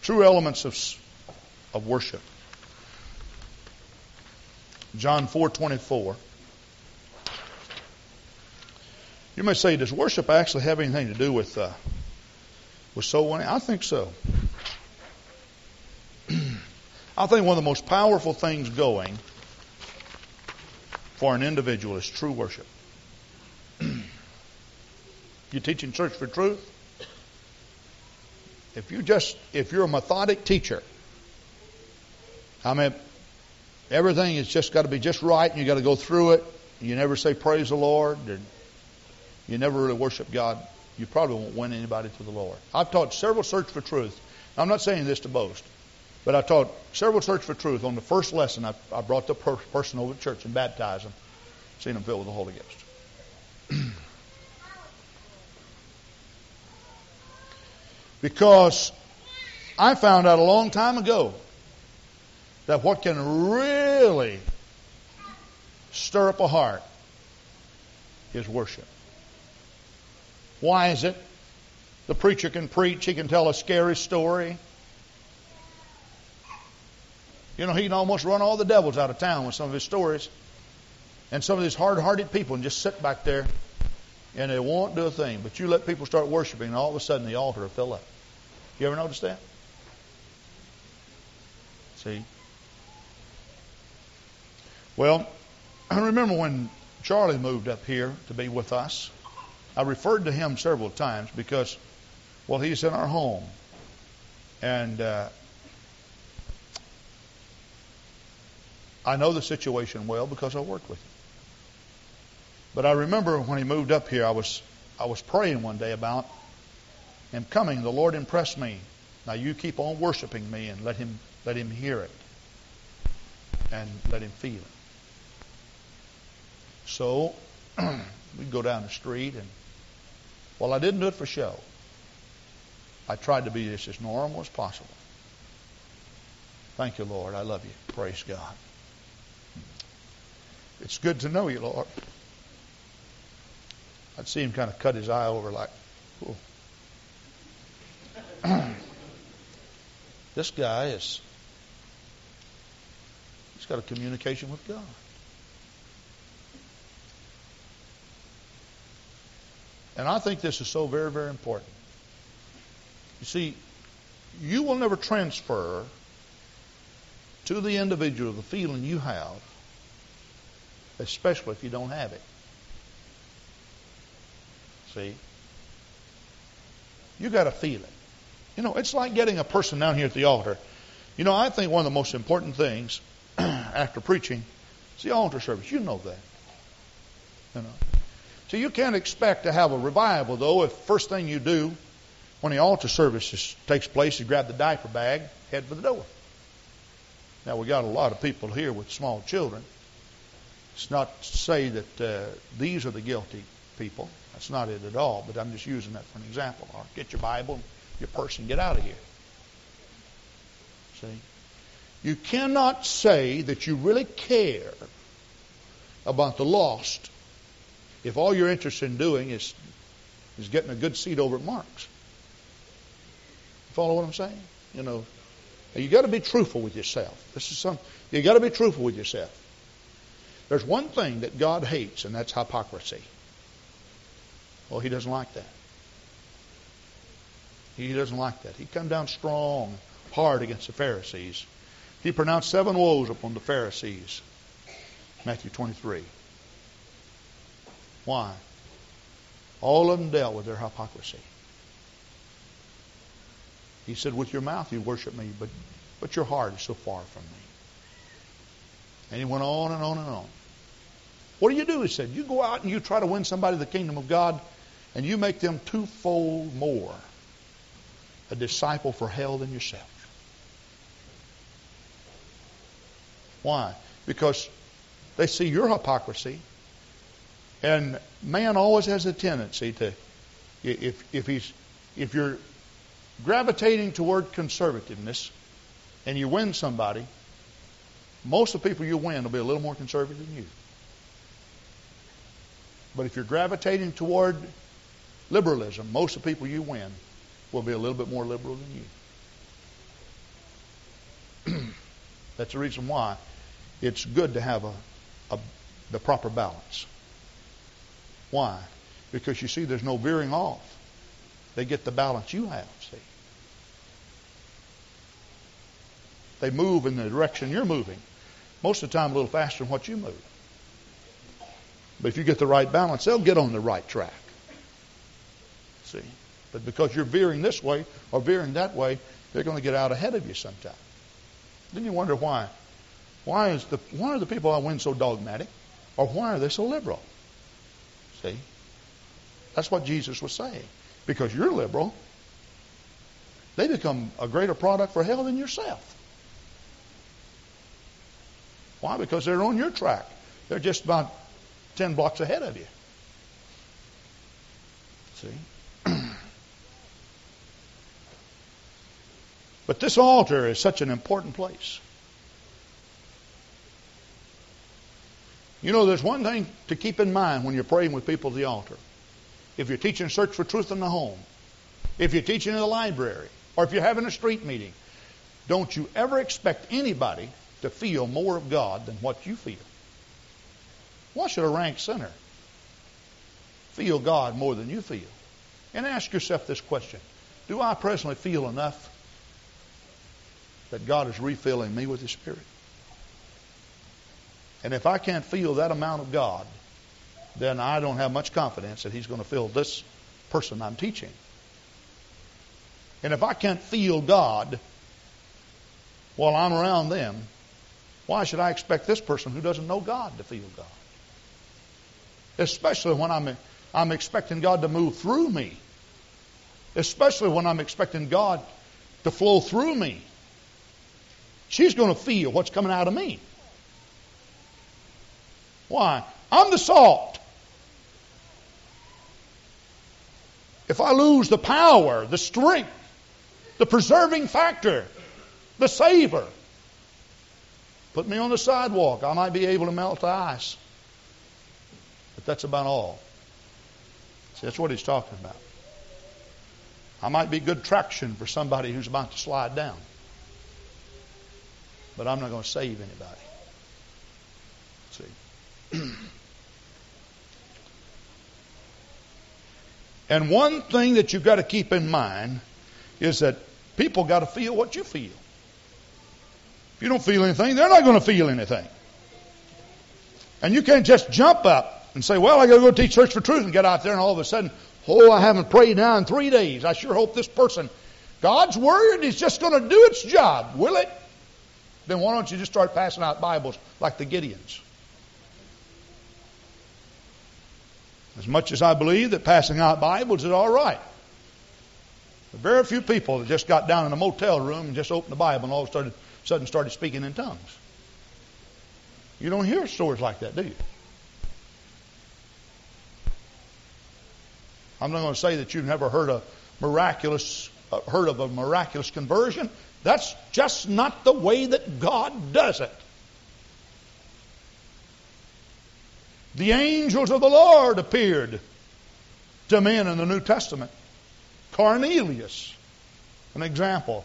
True elements of, of worship. John 4:24. You may say, does worship actually have anything to do with uh, with soul winning? I think so. I think one of the most powerful things going for an individual is true worship. you teaching Search for Truth? If you just if you're a methodic teacher, I mean everything has just got to be just right and you got to go through it. You never say praise the Lord you never really worship God you probably won't win anybody to the Lord. I've taught several search for truth. I'm not saying this to boast, but I taught several search for truth. On the first lesson, I, I brought the per- person over to church and baptized them, seen them filled with the Holy Ghost. because I found out a long time ago that what can really stir up a heart is worship. Why is it? The preacher can preach, he can tell a scary story. You know, he can almost run all the devils out of town with some of his stories. And some of these hard hearted people can just sit back there and they won't do a thing. But you let people start worshiping, and all of a sudden the altar will fill up. You ever notice that? See? Well, I remember when Charlie moved up here to be with us. I referred to him several times because, well, he's in our home. And uh, I know the situation well because I worked with him. But I remember when he moved up here, I was I was praying one day about him coming. The Lord impressed me. Now you keep on worshiping me and let him let him hear it and let him feel it. So we'd go down the street and well I didn't do it for show. I tried to be just as normal as possible. Thank you, Lord. I love you. Praise God. It's good to know you, Lord. I'd see him kind of cut his eye over like, this guy is, he's got a communication with God. And I think this is so very, very important. You see, you will never transfer to the individual the feeling you have, especially if you don't have it. See? You got to feel it. You know, it's like getting a person down here at the altar. You know, I think one of the most important things after preaching is the altar service. You know that. You know. So you can't expect to have a revival, though, if first thing you do when the altar service takes place, you grab the diaper bag, head for the door. Now, we got a lot of people here with small children. It's not to say that uh, these are the guilty people. That's not it at all, but I'm just using that for an example. Or get your Bible, your purse, and get out of here. See? You cannot say that you really care about the lost if all you're interested in doing is, is getting a good seat over at Mark's. Follow what I'm saying? You know, you got to be truthful with yourself. This is some. You got to be truthful with yourself. There's one thing that God hates, and that's hypocrisy. Well, he doesn't like that. He doesn't like that. He come down strong, hard against the Pharisees. He pronounced seven woes upon the Pharisees. Matthew 23. Why? All of them dealt with their hypocrisy. He said, With your mouth you worship me, but, but your heart is so far from me. And he went on and on and on. What do you do? He said, You go out and you try to win somebody the kingdom of God and you make them twofold more a disciple for hell than yourself. Why? Because they see your hypocrisy, and man always has a tendency to, if if he's if you're gravitating toward conservativeness, and you win somebody, most of the people you win will be a little more conservative than you. But if you're gravitating toward liberalism, most of the people you win will be a little bit more liberal than you. That's the reason why it's good to have a, a, the proper balance. Why? Because you see, there's no veering off. They get the balance you have, see. They move in the direction you're moving. Most of the time, a little faster than what you move. But if you get the right balance, they'll get on the right track. See? But because you're veering this way or veering that way, they're going to get out ahead of you sometime. Then you wonder why. Why is the why are the people I win so dogmatic? Or why are they so liberal? See? That's what Jesus was saying. Because you're liberal, they become a greater product for hell than yourself. Why? Because they're on your track. They're just about 10 blocks ahead of you. See? But this altar is such an important place. You know, there's one thing to keep in mind when you're praying with people at the altar. If you're teaching search for truth in the home, if you're teaching in the library, or if you're having a street meeting, don't you ever expect anybody to feel more of God than what you feel. Why should a rank sinner feel God more than you feel? And ask yourself this question Do I personally feel enough that God is refilling me with His Spirit. And if I can't feel that amount of God, then I don't have much confidence that He's going to fill this person I'm teaching. And if I can't feel God while I'm around them, why should I expect this person who doesn't know God to feel God? especially when I'm, I'm expecting God to move through me, especially when I'm expecting God to flow through me. She's going to feel what's coming out of me. Why? I'm the salt. If I lose the power, the strength, the preserving factor, the savor, put me on the sidewalk. I might be able to melt the ice. But that's about all. See, that's what he's talking about. I might be good traction for somebody who's about to slide down. But I'm not going to save anybody. And one thing that you've got to keep in mind is that people got to feel what you feel. If you don't feel anything, they're not going to feel anything. And you can't just jump up and say, well, I got to go teach Search for Truth and get out there and all of a sudden, oh, I haven't prayed now in three days. I sure hope this person, God's Word is just going to do its job, will it? Then why don't you just start passing out Bibles like the Gideons? As much as I believe that passing out Bibles is all right. There are very few people that just got down in a motel room and just opened the Bible and all of a sudden started speaking in tongues. You don't hear stories like that, do you? I'm not going to say that you've never heard a miraculous uh, heard of a miraculous conversion. That's just not the way that God does it. The angels of the Lord appeared to men in the New Testament. Cornelius, an example.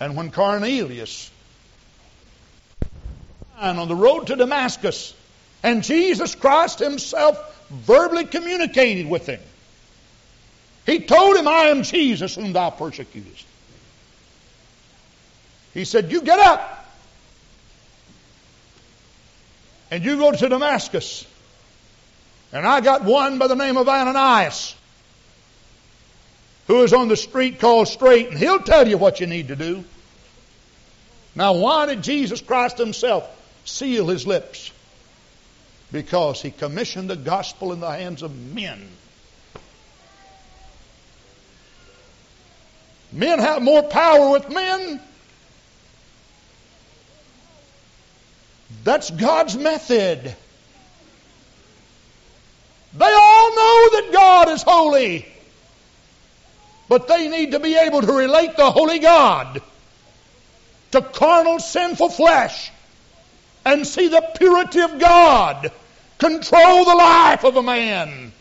And when Cornelius and on the road to Damascus, and Jesus Christ himself verbally communicated with him. He told him, I am Jesus whom thou persecutest. He said, You get up and you go to Damascus. And I got one by the name of Ananias who is on the street called Straight, and he'll tell you what you need to do. Now, why did Jesus Christ himself seal his lips? because he commissioned the gospel in the hands of men. Men have more power with men. That's God's method. They all know that God is holy. But they need to be able to relate the holy God to carnal, sinful flesh and see the purity of God control the life of a man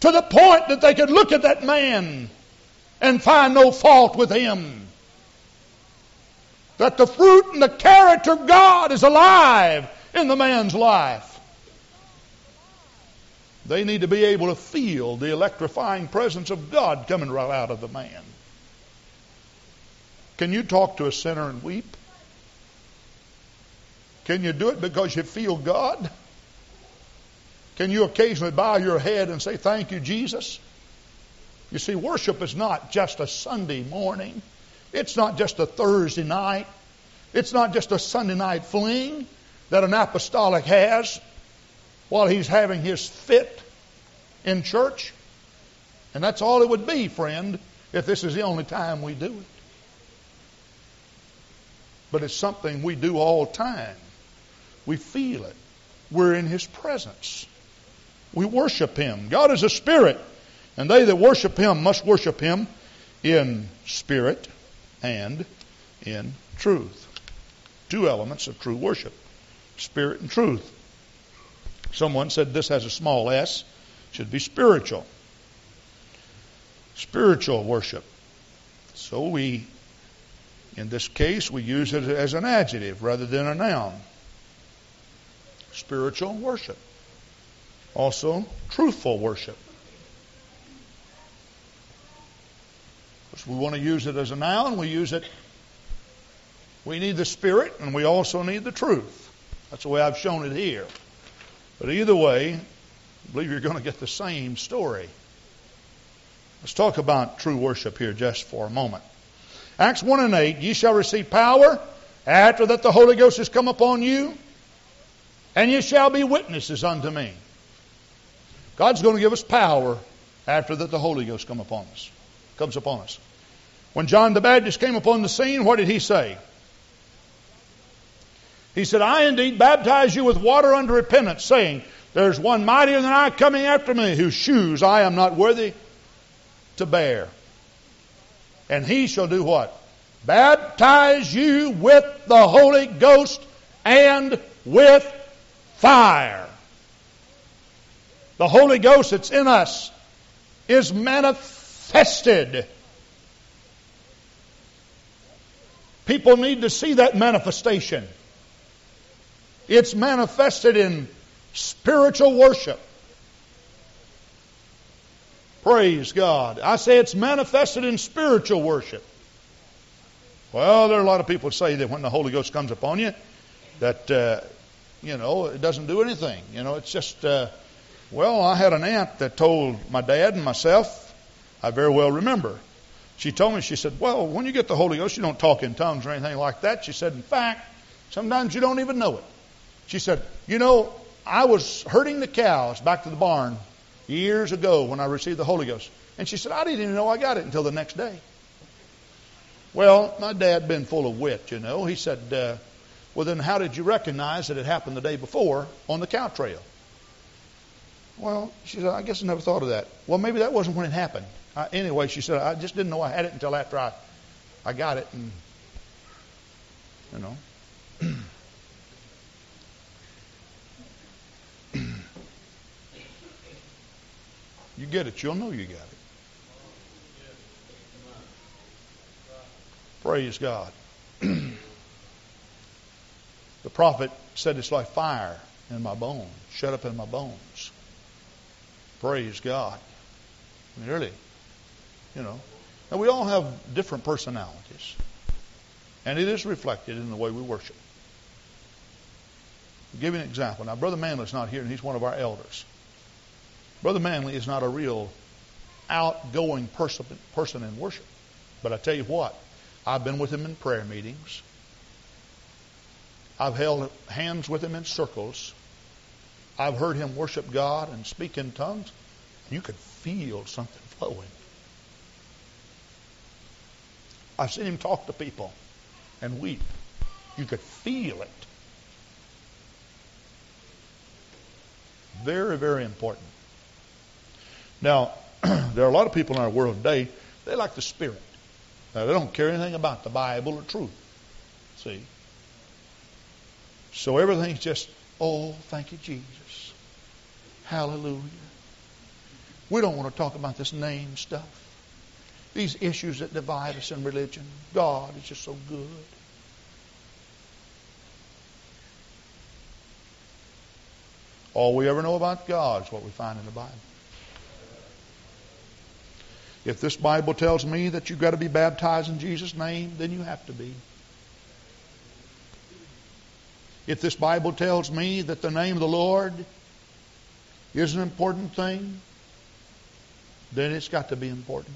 to the point that they could look at that man and find no fault with him. That the fruit and the character of God is alive in the man's life. They need to be able to feel the electrifying presence of God coming right out of the man. Can you talk to a sinner and weep? Can you do it because you feel God? Can you occasionally bow your head and say, Thank you, Jesus? You see, worship is not just a Sunday morning. It's not just a Thursday night. It's not just a Sunday night fling that an apostolic has while he's having his fit in church. And that's all it would be, friend, if this is the only time we do it. But it's something we do all the time. We feel it. We're in his presence. We worship Him. God is a spirit, and they that worship Him must worship Him in spirit and in truth. Two elements of true worship spirit and truth. Someone said this has a small s, should be spiritual. Spiritual worship. So we, in this case, we use it as an adjective rather than a noun. Spiritual worship. Also, truthful worship. Because we want to use it as a noun, we use it. We need the Spirit, and we also need the truth. That's the way I've shown it here. But either way, I believe you're going to get the same story. Let's talk about true worship here just for a moment. Acts 1 and 8, ye shall receive power after that the Holy Ghost has come upon you, and ye shall be witnesses unto me. God's going to give us power after that the Holy Ghost come upon us, comes upon us. When John the Baptist came upon the scene, what did he say? He said, I indeed baptize you with water unto repentance, saying, There's one mightier than I coming after me, whose shoes I am not worthy to bear. And he shall do what? Baptize you with the Holy Ghost and with fire. The Holy Ghost that's in us is manifested. People need to see that manifestation. It's manifested in spiritual worship. Praise God. I say it's manifested in spiritual worship. Well, there are a lot of people who say that when the Holy Ghost comes upon you, that, uh, you know, it doesn't do anything. You know, it's just, uh, well, I had an aunt that told my dad and myself, I very well remember. She told me, she said, well, when you get the Holy Ghost, you don't talk in tongues or anything like that. She said, in fact, sometimes you don't even know it. She said, You know, I was herding the cows back to the barn years ago when I received the Holy Ghost. And she said, I didn't even know I got it until the next day. Well, my dad been full of wit, you know. He said, uh, Well, then how did you recognize that it happened the day before on the cow trail? Well, she said, I guess I never thought of that. Well, maybe that wasn't when it happened. Uh, anyway, she said, I just didn't know I had it until after I, I got it. And, you know. You get it, you'll know you got it. Praise God. the prophet said it's like fire in my bones, shut up in my bones. Praise God. Really, you know. And we all have different personalities. And it is reflected in the way we worship. I'll give you an example. Now, Brother Manley's not here, and he's one of our elders. Brother Manley is not a real outgoing person, person in worship. But I tell you what, I've been with him in prayer meetings. I've held hands with him in circles. I've heard him worship God and speak in tongues. You could feel something flowing. I've seen him talk to people and weep. You could feel it. Very, very important. Now, there are a lot of people in our world today, they like the Spirit. Now, they don't care anything about the Bible or truth. See? So everything's just, oh, thank you, Jesus. Hallelujah. We don't want to talk about this name stuff. These issues that divide us in religion. God is just so good. All we ever know about God is what we find in the Bible. If this Bible tells me that you've got to be baptized in Jesus' name, then you have to be. If this Bible tells me that the name of the Lord is an important thing, then it's got to be important.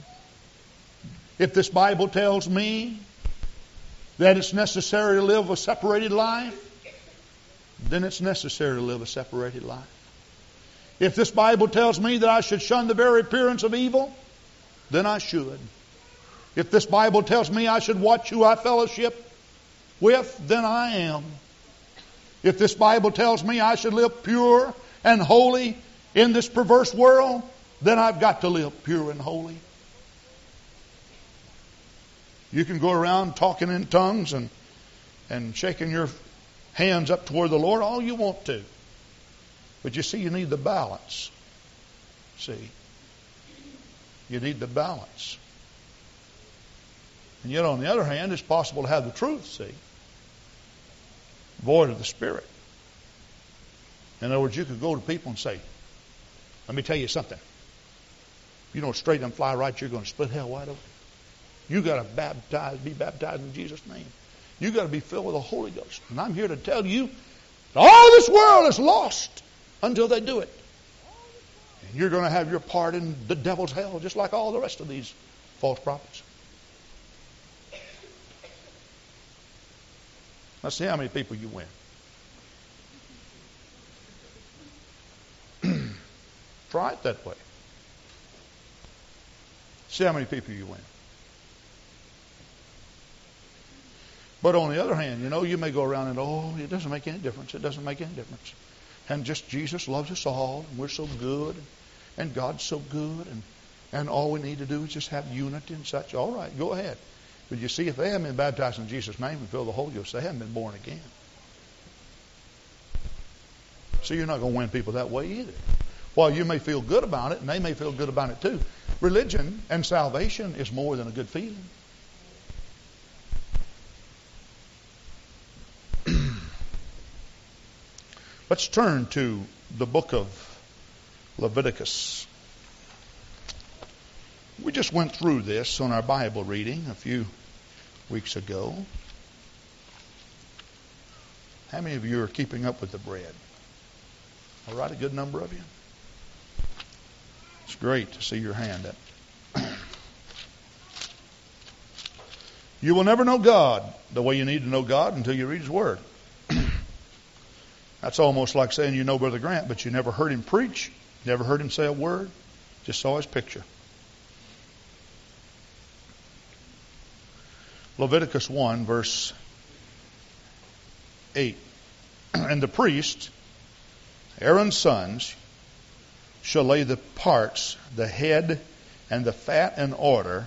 If this Bible tells me that it's necessary to live a separated life, then it's necessary to live a separated life. If this Bible tells me that I should shun the very appearance of evil, then I should. If this Bible tells me I should watch who I fellowship with, then I am. If this Bible tells me I should live pure and holy in this perverse world, then I've got to live pure and holy. You can go around talking in tongues and, and shaking your hands up toward the Lord all you want to. But you see, you need the balance. See? You need the balance. And yet, on the other hand, it's possible to have the truth, see, void of the Spirit. In other words, you could go to people and say, let me tell you something. If you don't straighten and fly right, you're going to split hell wide open. You got to baptize, be baptized in Jesus' name. You got to be filled with the Holy Ghost. And I'm here to tell you all this world is lost until they do it. And you're going to have your part in the devil's hell, just like all the rest of these false prophets. Let's see how many people you win. Try it that way. See how many people you win. But on the other hand, you know, you may go around and, oh, it doesn't make any difference. It doesn't make any difference. And just Jesus loves us all, and we're so good, and God's so good, and, and all we need to do is just have unity and such. All right, go ahead. But you see, if they haven't been baptized in Jesus' name and filled the Holy Ghost, they haven't been born again. So you're not going to win people that way either. While you may feel good about it, and they may feel good about it too, religion and salvation is more than a good feeling. Let's turn to the book of Leviticus. We just went through this on our Bible reading a few weeks ago. How many of you are keeping up with the bread? All right, a good number of you. It's great to see your hand up. you will never know God the way you need to know God until you read His Word. That's almost like saying you know Brother Grant, but you never heard him preach, never heard him say a word, just saw his picture. Leviticus 1, verse 8. And the priest, Aaron's sons, shall lay the parts, the head, and the fat in order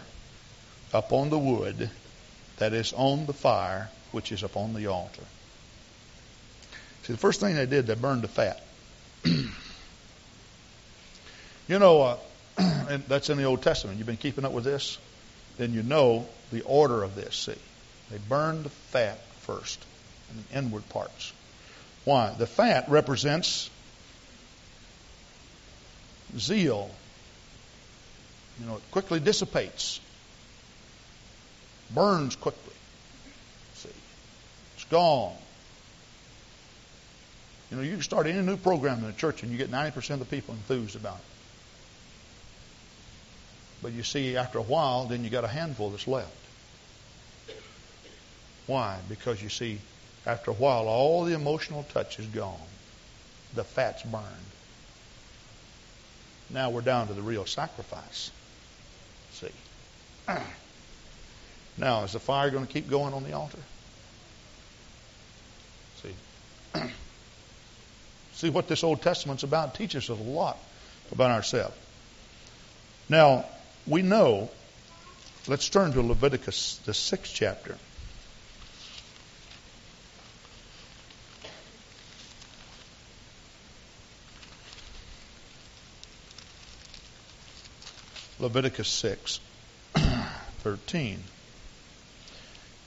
upon the wood that is on the fire which is upon the altar. See, the first thing they did, they burned the fat. you know, uh, and that's in the Old Testament. You've been keeping up with this? Then you know the order of this. See, they burned the fat first, and the inward parts. Why? The fat represents zeal. You know, it quickly dissipates, burns quickly. See, it's gone. You know, you can start any new program in the church and you get 90% of the people enthused about it. But you see, after a while, then you got a handful that's left. Why? Because you see, after a while, all the emotional touch is gone. The fat's burned. Now we're down to the real sacrifice. See? Now, is the fire going to keep going on the altar? See? See what this Old Testament's about teaches us a lot about ourselves. Now, we know, let's turn to Leviticus, the sixth chapter. Leviticus 6, 13.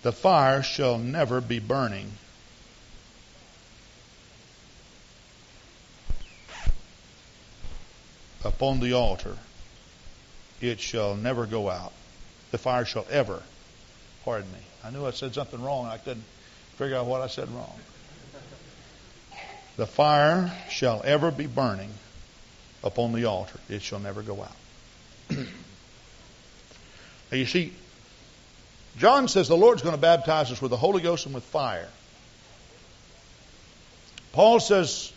The fire shall never be burning upon the altar, it shall never go out. The fire shall ever, pardon me. I knew I said something wrong. I couldn't figure out what I said wrong. The fire shall ever be burning upon the altar. It shall never go out. now you see, John says the Lord's going to baptize us with the Holy Ghost and with fire. Paul says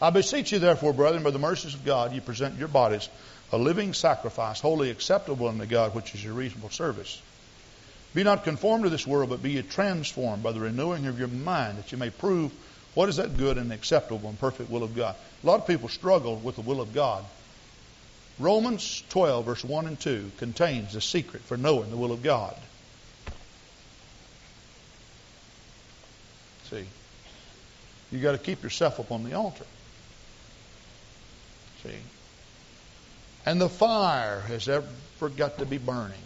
I beseech you, therefore, brethren, by the mercies of God, you present your bodies a living sacrifice, wholly acceptable unto God, which is your reasonable service. Be not conformed to this world, but be ye transformed by the renewing of your mind, that you may prove what is that good and acceptable and perfect will of God. A lot of people struggle with the will of God. Romans 12, verse 1 and 2, contains the secret for knowing the will of God. See, you've got to keep yourself upon the altar. See? And the fire has ever got to be burning.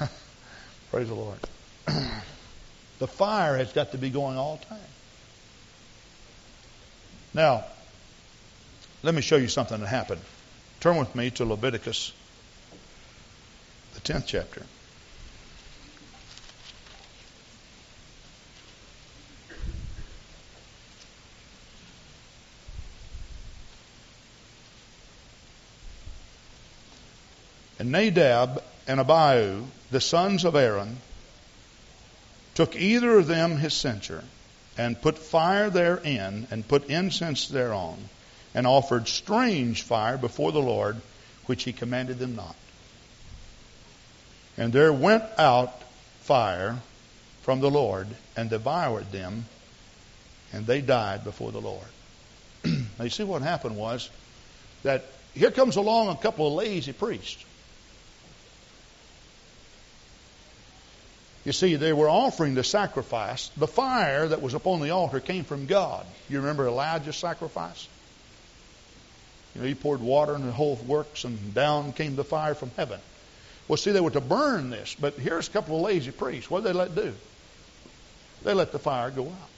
Praise the Lord. the fire has got to be going all the time. Now, let me show you something that happened. Turn with me to Leviticus, the 10th chapter. And Nadab and Abihu, the sons of Aaron, took either of them his censer and put fire therein, and put incense thereon, and offered strange fire before the Lord, which he commanded them not. And there went out fire from the Lord, and devoured them, and they died before the Lord. now you see what happened was that here comes along a couple of lazy priests. You see, they were offering the sacrifice. The fire that was upon the altar came from God. You remember Elijah's sacrifice? You know, he poured water and the whole works, and down came the fire from heaven. Well, see, they were to burn this, but here's a couple of lazy priests. What did they let do? They let the fire go out.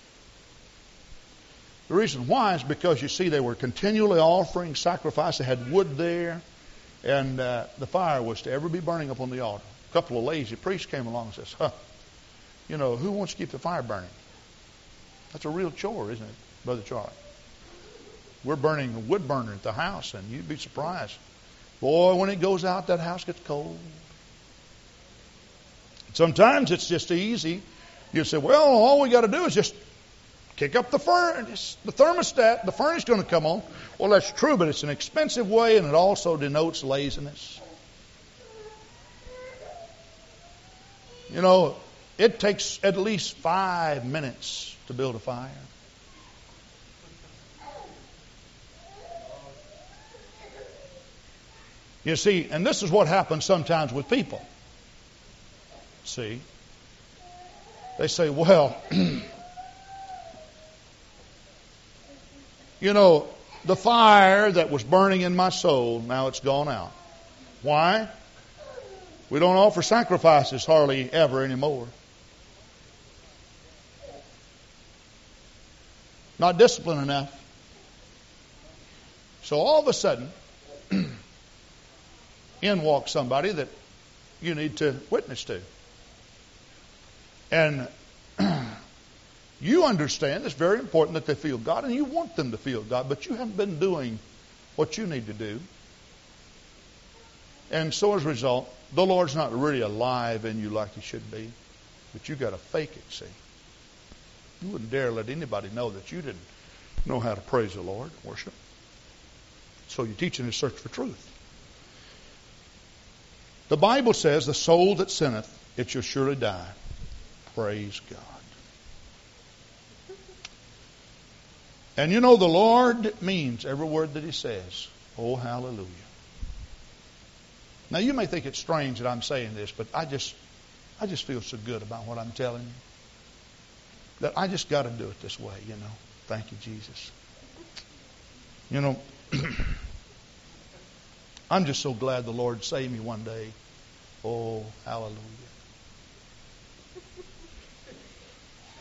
The reason why is because you see they were continually offering sacrifice. They had wood there, and uh, the fire was to ever be burning upon the altar. A couple of lazy priests came along and says, "Huh, you know, who wants to keep the fire burning? That's a real chore, isn't it, Brother Charlie? We're burning a wood burner at the house, and you'd be surprised. Boy, when it goes out, that house gets cold. Sometimes it's just easy. You say, well, all we got to do is just kick up the furnace, the thermostat, the furnace is going to come on. Well, that's true, but it's an expensive way, and it also denotes laziness. You know, it takes at least five minutes to build a fire. You see, and this is what happens sometimes with people. See? They say, well, you know, the fire that was burning in my soul, now it's gone out. Why? We don't offer sacrifices hardly ever anymore. Not disciplined enough. So all of a sudden, in walks somebody that you need to witness to. And you understand it's very important that they feel God, and you want them to feel God, but you haven't been doing what you need to do. And so as a result, the Lord's not really alive in you like He should be, but you got to fake it, see. You wouldn't dare let anybody know that you didn't know how to praise the Lord, worship. So you're teaching a search for truth. The Bible says, the soul that sinneth, it shall surely die. Praise God. And you know, the Lord means every word that He says. Oh, hallelujah. Now, you may think it's strange that I'm saying this, but I just, I just feel so good about what I'm telling you that I just got to do it this way, you know. Thank you, Jesus. You know, I'm just so glad the Lord saved me one day. Oh, hallelujah.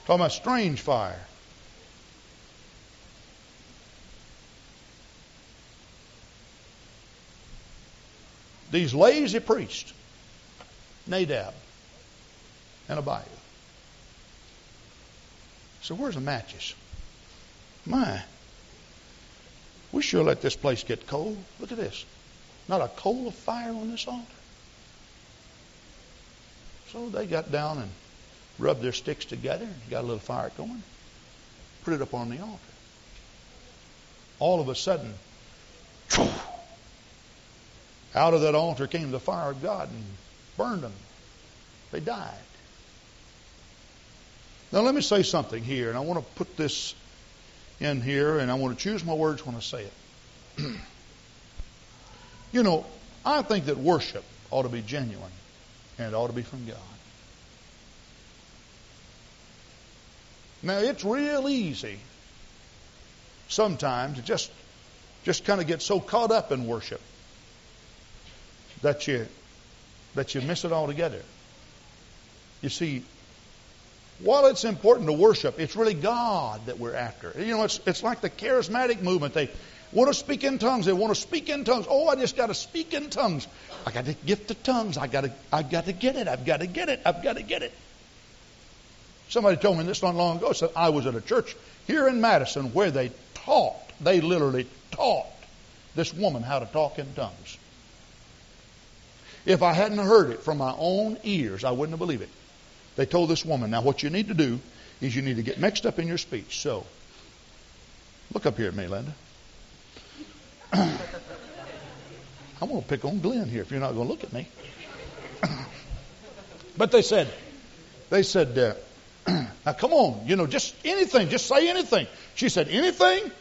Talking about strange fire. These lazy priests, Nadab and Abihu. So where's the matches? My, we sure let this place get cold. Look at this. Not a coal of fire on this altar. So they got down and rubbed their sticks together and got a little fire going. Put it up on the altar. All of a sudden, out of that altar came the fire of God and burned them. They died. Now, let me say something here, and I want to put this in here, and I want to choose my words when I say it. you know, I think that worship ought to be genuine and it ought to be from God. Now, it's real easy sometimes to just just kind of get so caught up in worship that you that you miss it altogether. You see, while it's important to worship, it's really God that we're after. You know, it's it's like the charismatic movement. They want to speak in tongues. They want to speak in tongues. Oh, I just got to speak in tongues. I got to gift of tongues. I got to I got to get it. I've got to get it. I've got to get it. Somebody told me this not long ago. Said I was at a church here in Madison where they taught. They literally taught this woman how to talk in tongues. If I hadn't heard it from my own ears, I wouldn't have believed it. They told this woman, now what you need to do is you need to get mixed up in your speech. So, look up here at me, Linda. I'm going to pick on Glenn here if you're not going to look at me. but they said, they said, uh, now come on, you know, just anything, just say anything. She said, anything?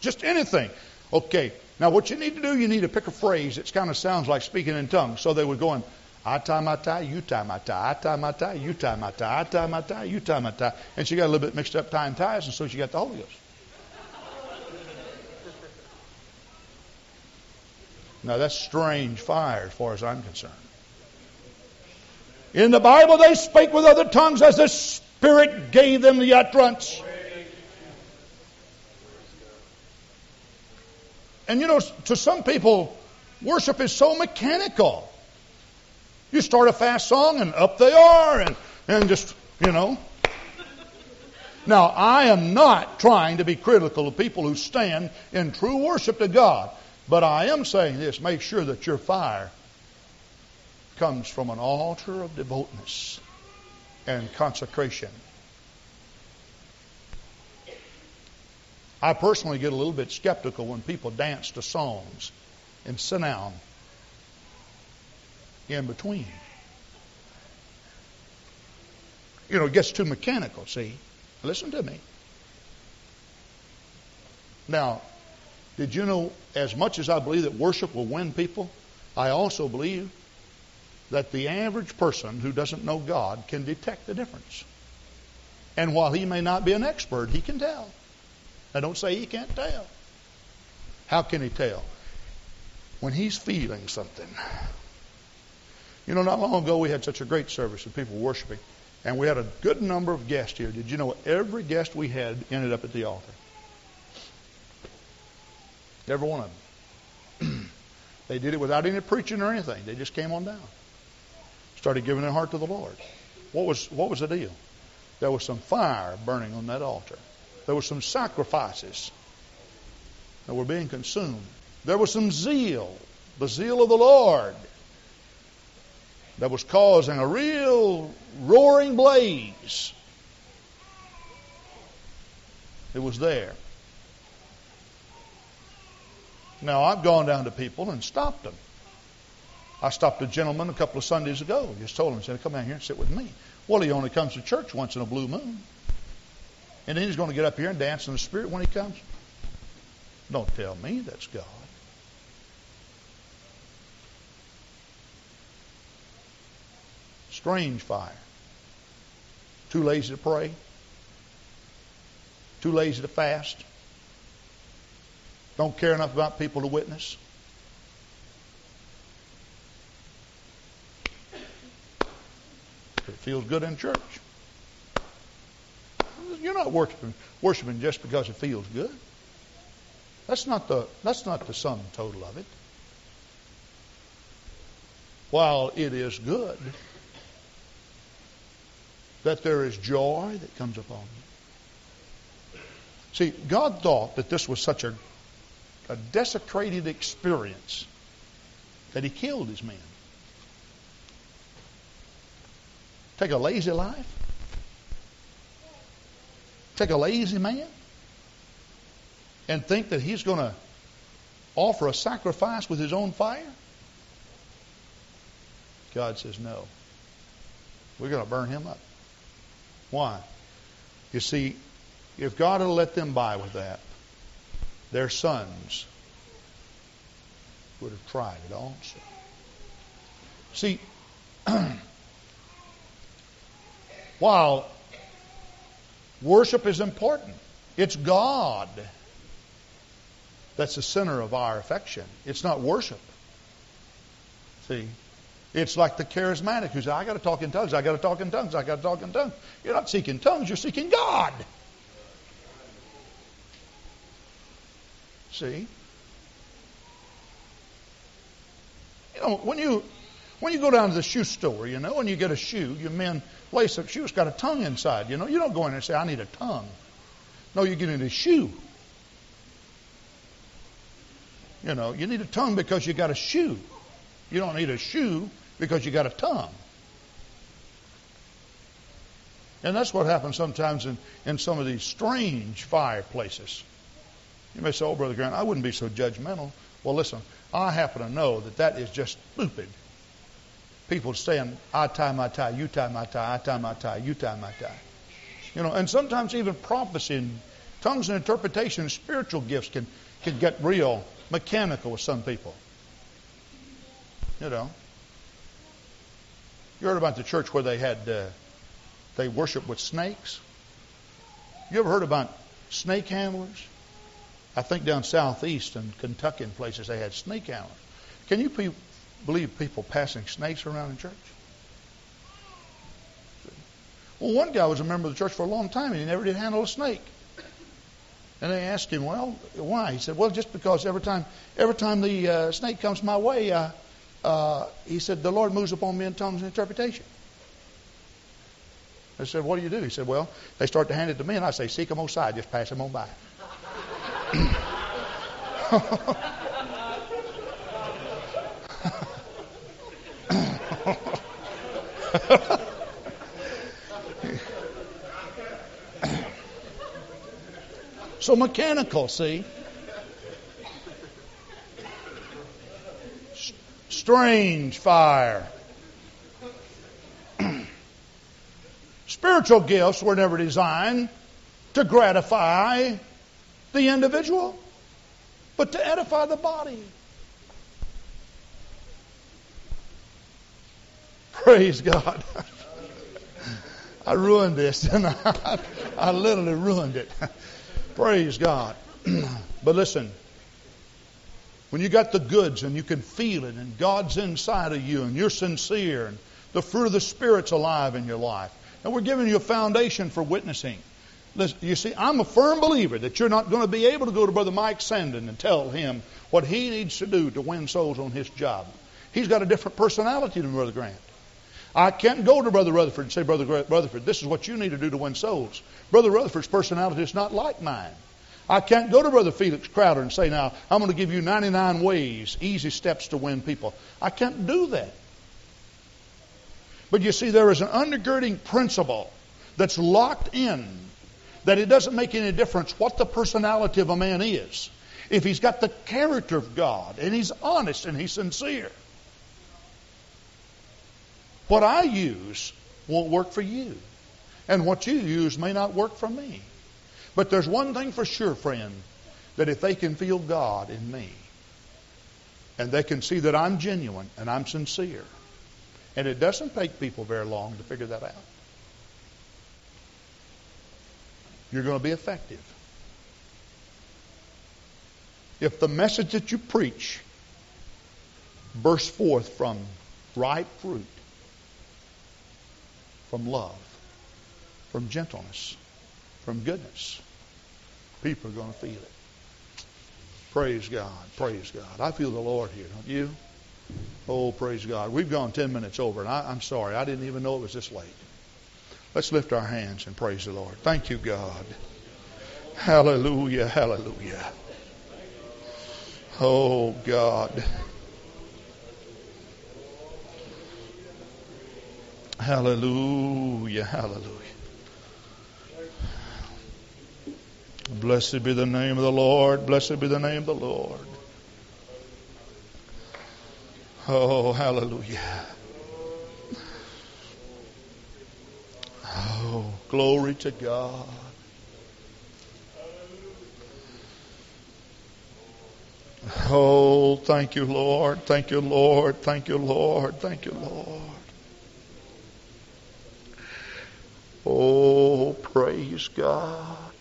Just anything. Okay, now what you need to do, you need to pick a phrase that kind of sounds like speaking in tongues. So they were going, I tie my tie, you tie my tie, I tie my tie, you tie my tie, I tie my tie, you tie my tie. And she got a little bit mixed up tying ties, and so she got the Holy Ghost. Now that's strange fire as far as I'm concerned. In the Bible, they spake with other tongues as the Spirit gave them the utterance. And you know, to some people, worship is so mechanical. You start a fast song and up they are and, and just, you know. Now, I am not trying to be critical of people who stand in true worship to God, but I am saying this make sure that your fire comes from an altar of devoutness and consecration. I personally get a little bit skeptical when people dance to songs and sit down in between. You know, it gets too mechanical, see? Listen to me. Now, did you know, as much as I believe that worship will win people, I also believe that the average person who doesn't know God can detect the difference. And while he may not be an expert, he can tell. Now, don't say he can't tell. How can he tell? When he's feeling something. You know, not long ago we had such a great service of people worshiping, and we had a good number of guests here. Did you know every guest we had ended up at the altar? Every one of them. they did it without any preaching or anything. They just came on down. Started giving their heart to the Lord. What was what was the deal? There was some fire burning on that altar. There were some sacrifices that were being consumed. There was some zeal, the zeal of the Lord that was causing a real roaring blaze. It was there. Now, I've gone down to people and stopped them. I stopped a gentleman a couple of Sundays ago. Just told him, said, come down here and sit with me. Well, he only comes to church once in a blue moon. And then he's going to get up here and dance in the Spirit when he comes. Don't tell me that's God. Strange fire. Too lazy to pray. Too lazy to fast. Don't care enough about people to witness. It feels good in church. You're not worshiping, worshiping just because it feels good. That's not the that's not the sum total of it. While it is good, that there is joy that comes upon you. See, God thought that this was such a, a desecrated experience that He killed His men. Take a lazy life, take a lazy man, and think that he's going to offer a sacrifice with his own fire? God says, no. We're going to burn him up. Why? You see, if God had let them by with that, their sons would have tried it also. See, while worship is important, it's God that's the center of our affection. It's not worship. See? It's like the charismatic who says, I got to talk in tongues, I got to talk in tongues, I got to talk in tongues. You're not seeking tongues, you're seeking God. See? You know, when you when you go down to the shoe store, you know, and you get a shoe, your men lace up shoe, it's got a tongue inside, you know. You don't go in and say, I need a tongue. No, you get in a shoe. You know, you need a tongue because you got a shoe. You don't need a shoe because you got a tongue. And that's what happens sometimes in, in some of these strange fireplaces. You may say, oh, Brother Grant, I wouldn't be so judgmental. Well, listen, I happen to know that that is just stupid. People saying, I tie my tie, you tie my tie, I tie my tie, you tie my tie. You know, and sometimes even prophecy and tongues and interpretation and spiritual gifts can, can get real mechanical with some people. You know. You heard about the church where they had uh, they worship with snakes. You ever heard about snake handlers? I think down southeast in Kentucky and places they had snake handlers. Can you believe people passing snakes around in church? Well, one guy was a member of the church for a long time and he never did handle a snake. And they asked him, "Well, why?" He said, "Well, just because every time every time the uh, snake comes my way, uh, uh, he said the Lord moves upon me in tongues and interpretation." I said, What do you do? He said, Well, they start to hand it to me, and I say, Seek them on side, just pass them on by. so mechanical, see? Strange fire. Spiritual gifts were never designed to gratify the individual, but to edify the body. Praise God. I ruined this, and I? I literally ruined it. Praise God. but listen, when you got the goods and you can feel it, and God's inside of you, and you're sincere, and the fruit of the Spirit's alive in your life, and we're giving you a foundation for witnessing. Listen, you see, I'm a firm believer that you're not going to be able to go to Brother Mike Sandon and tell him what he needs to do to win souls on his job. He's got a different personality than Brother Grant. I can't go to Brother Rutherford and say, Brother Rutherford, this is what you need to do to win souls. Brother Rutherford's personality is not like mine. I can't go to Brother Felix Crowder and say, now, I'm going to give you 99 ways, easy steps to win people. I can't do that. But you see, there is an undergirding principle that's locked in that it doesn't make any difference what the personality of a man is. If he's got the character of God and he's honest and he's sincere, what I use won't work for you. And what you use may not work for me. But there's one thing for sure, friend, that if they can feel God in me, and they can see that I'm genuine and I'm sincere, and it doesn't take people very long to figure that out. You're going to be effective. If the message that you preach bursts forth from ripe fruit, from love, from gentleness, from goodness, people are going to feel it. Praise God. Praise God. I feel the Lord here, don't you? Oh, praise God. We've gone 10 minutes over, and I, am sorry. I didn't even know it was this late. Let's lift our hands and praise the Lord. Thank you, God. Hallelujah. Hallelujah. Oh, God. Hallelujah. Hallelujah. Blessed be the name of the Lord. Blessed be the name of the Lord. Oh, hallelujah. Oh, glory to God. Oh, thank you, Lord. Thank you, Lord. Thank you, Lord. Thank you, Lord. Oh, praise God.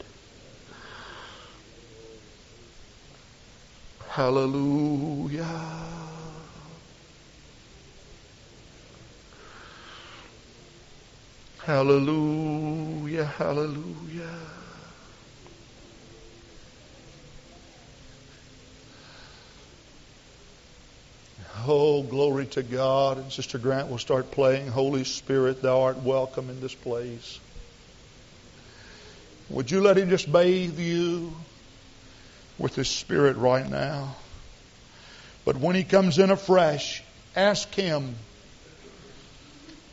Hallelujah. Hallelujah, hallelujah. Oh, glory to God. And Sister Grant will start playing. Holy Spirit, thou art welcome in this place. Would you let him just bathe you with his spirit right now? But when he comes in afresh, ask him,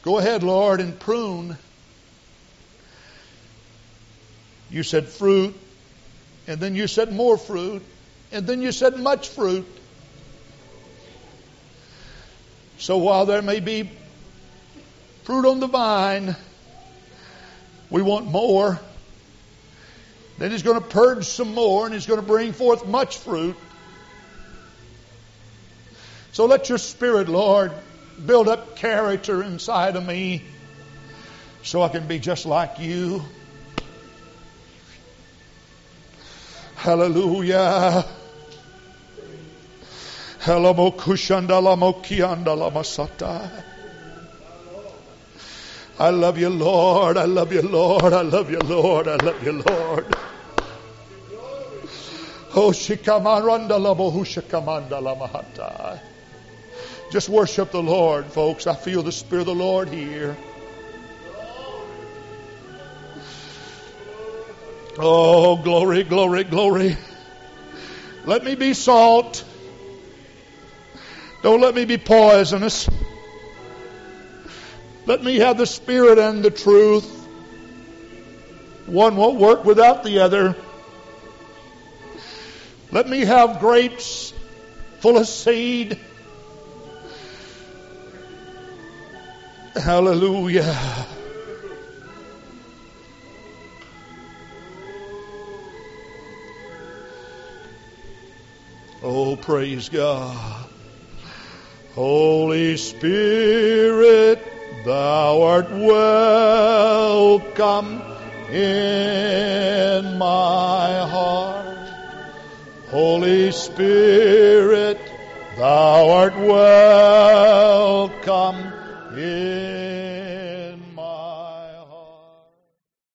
Go ahead, Lord, and prune You said fruit, and then you said more fruit, and then you said much fruit. So while there may be fruit on the vine, we want more. Then he's going to purge some more and he's going to bring forth much fruit. So let your spirit, Lord, build up character inside of me so I can be just like you. Hallelujah. I love you, Lord. I love you, Lord. I love you, Lord. I love you, Lord. Oh. Just worship the Lord, folks. I feel the Spirit of the Lord here. Oh, glory, glory, glory. Let me be salt. Don't let me be poisonous. Let me have the Spirit and the truth. One won't work without the other. Let me have grapes full of seed. Hallelujah. Oh, praise God. Holy Spirit, thou art welcome in my heart. Holy Spirit, thou art welcome in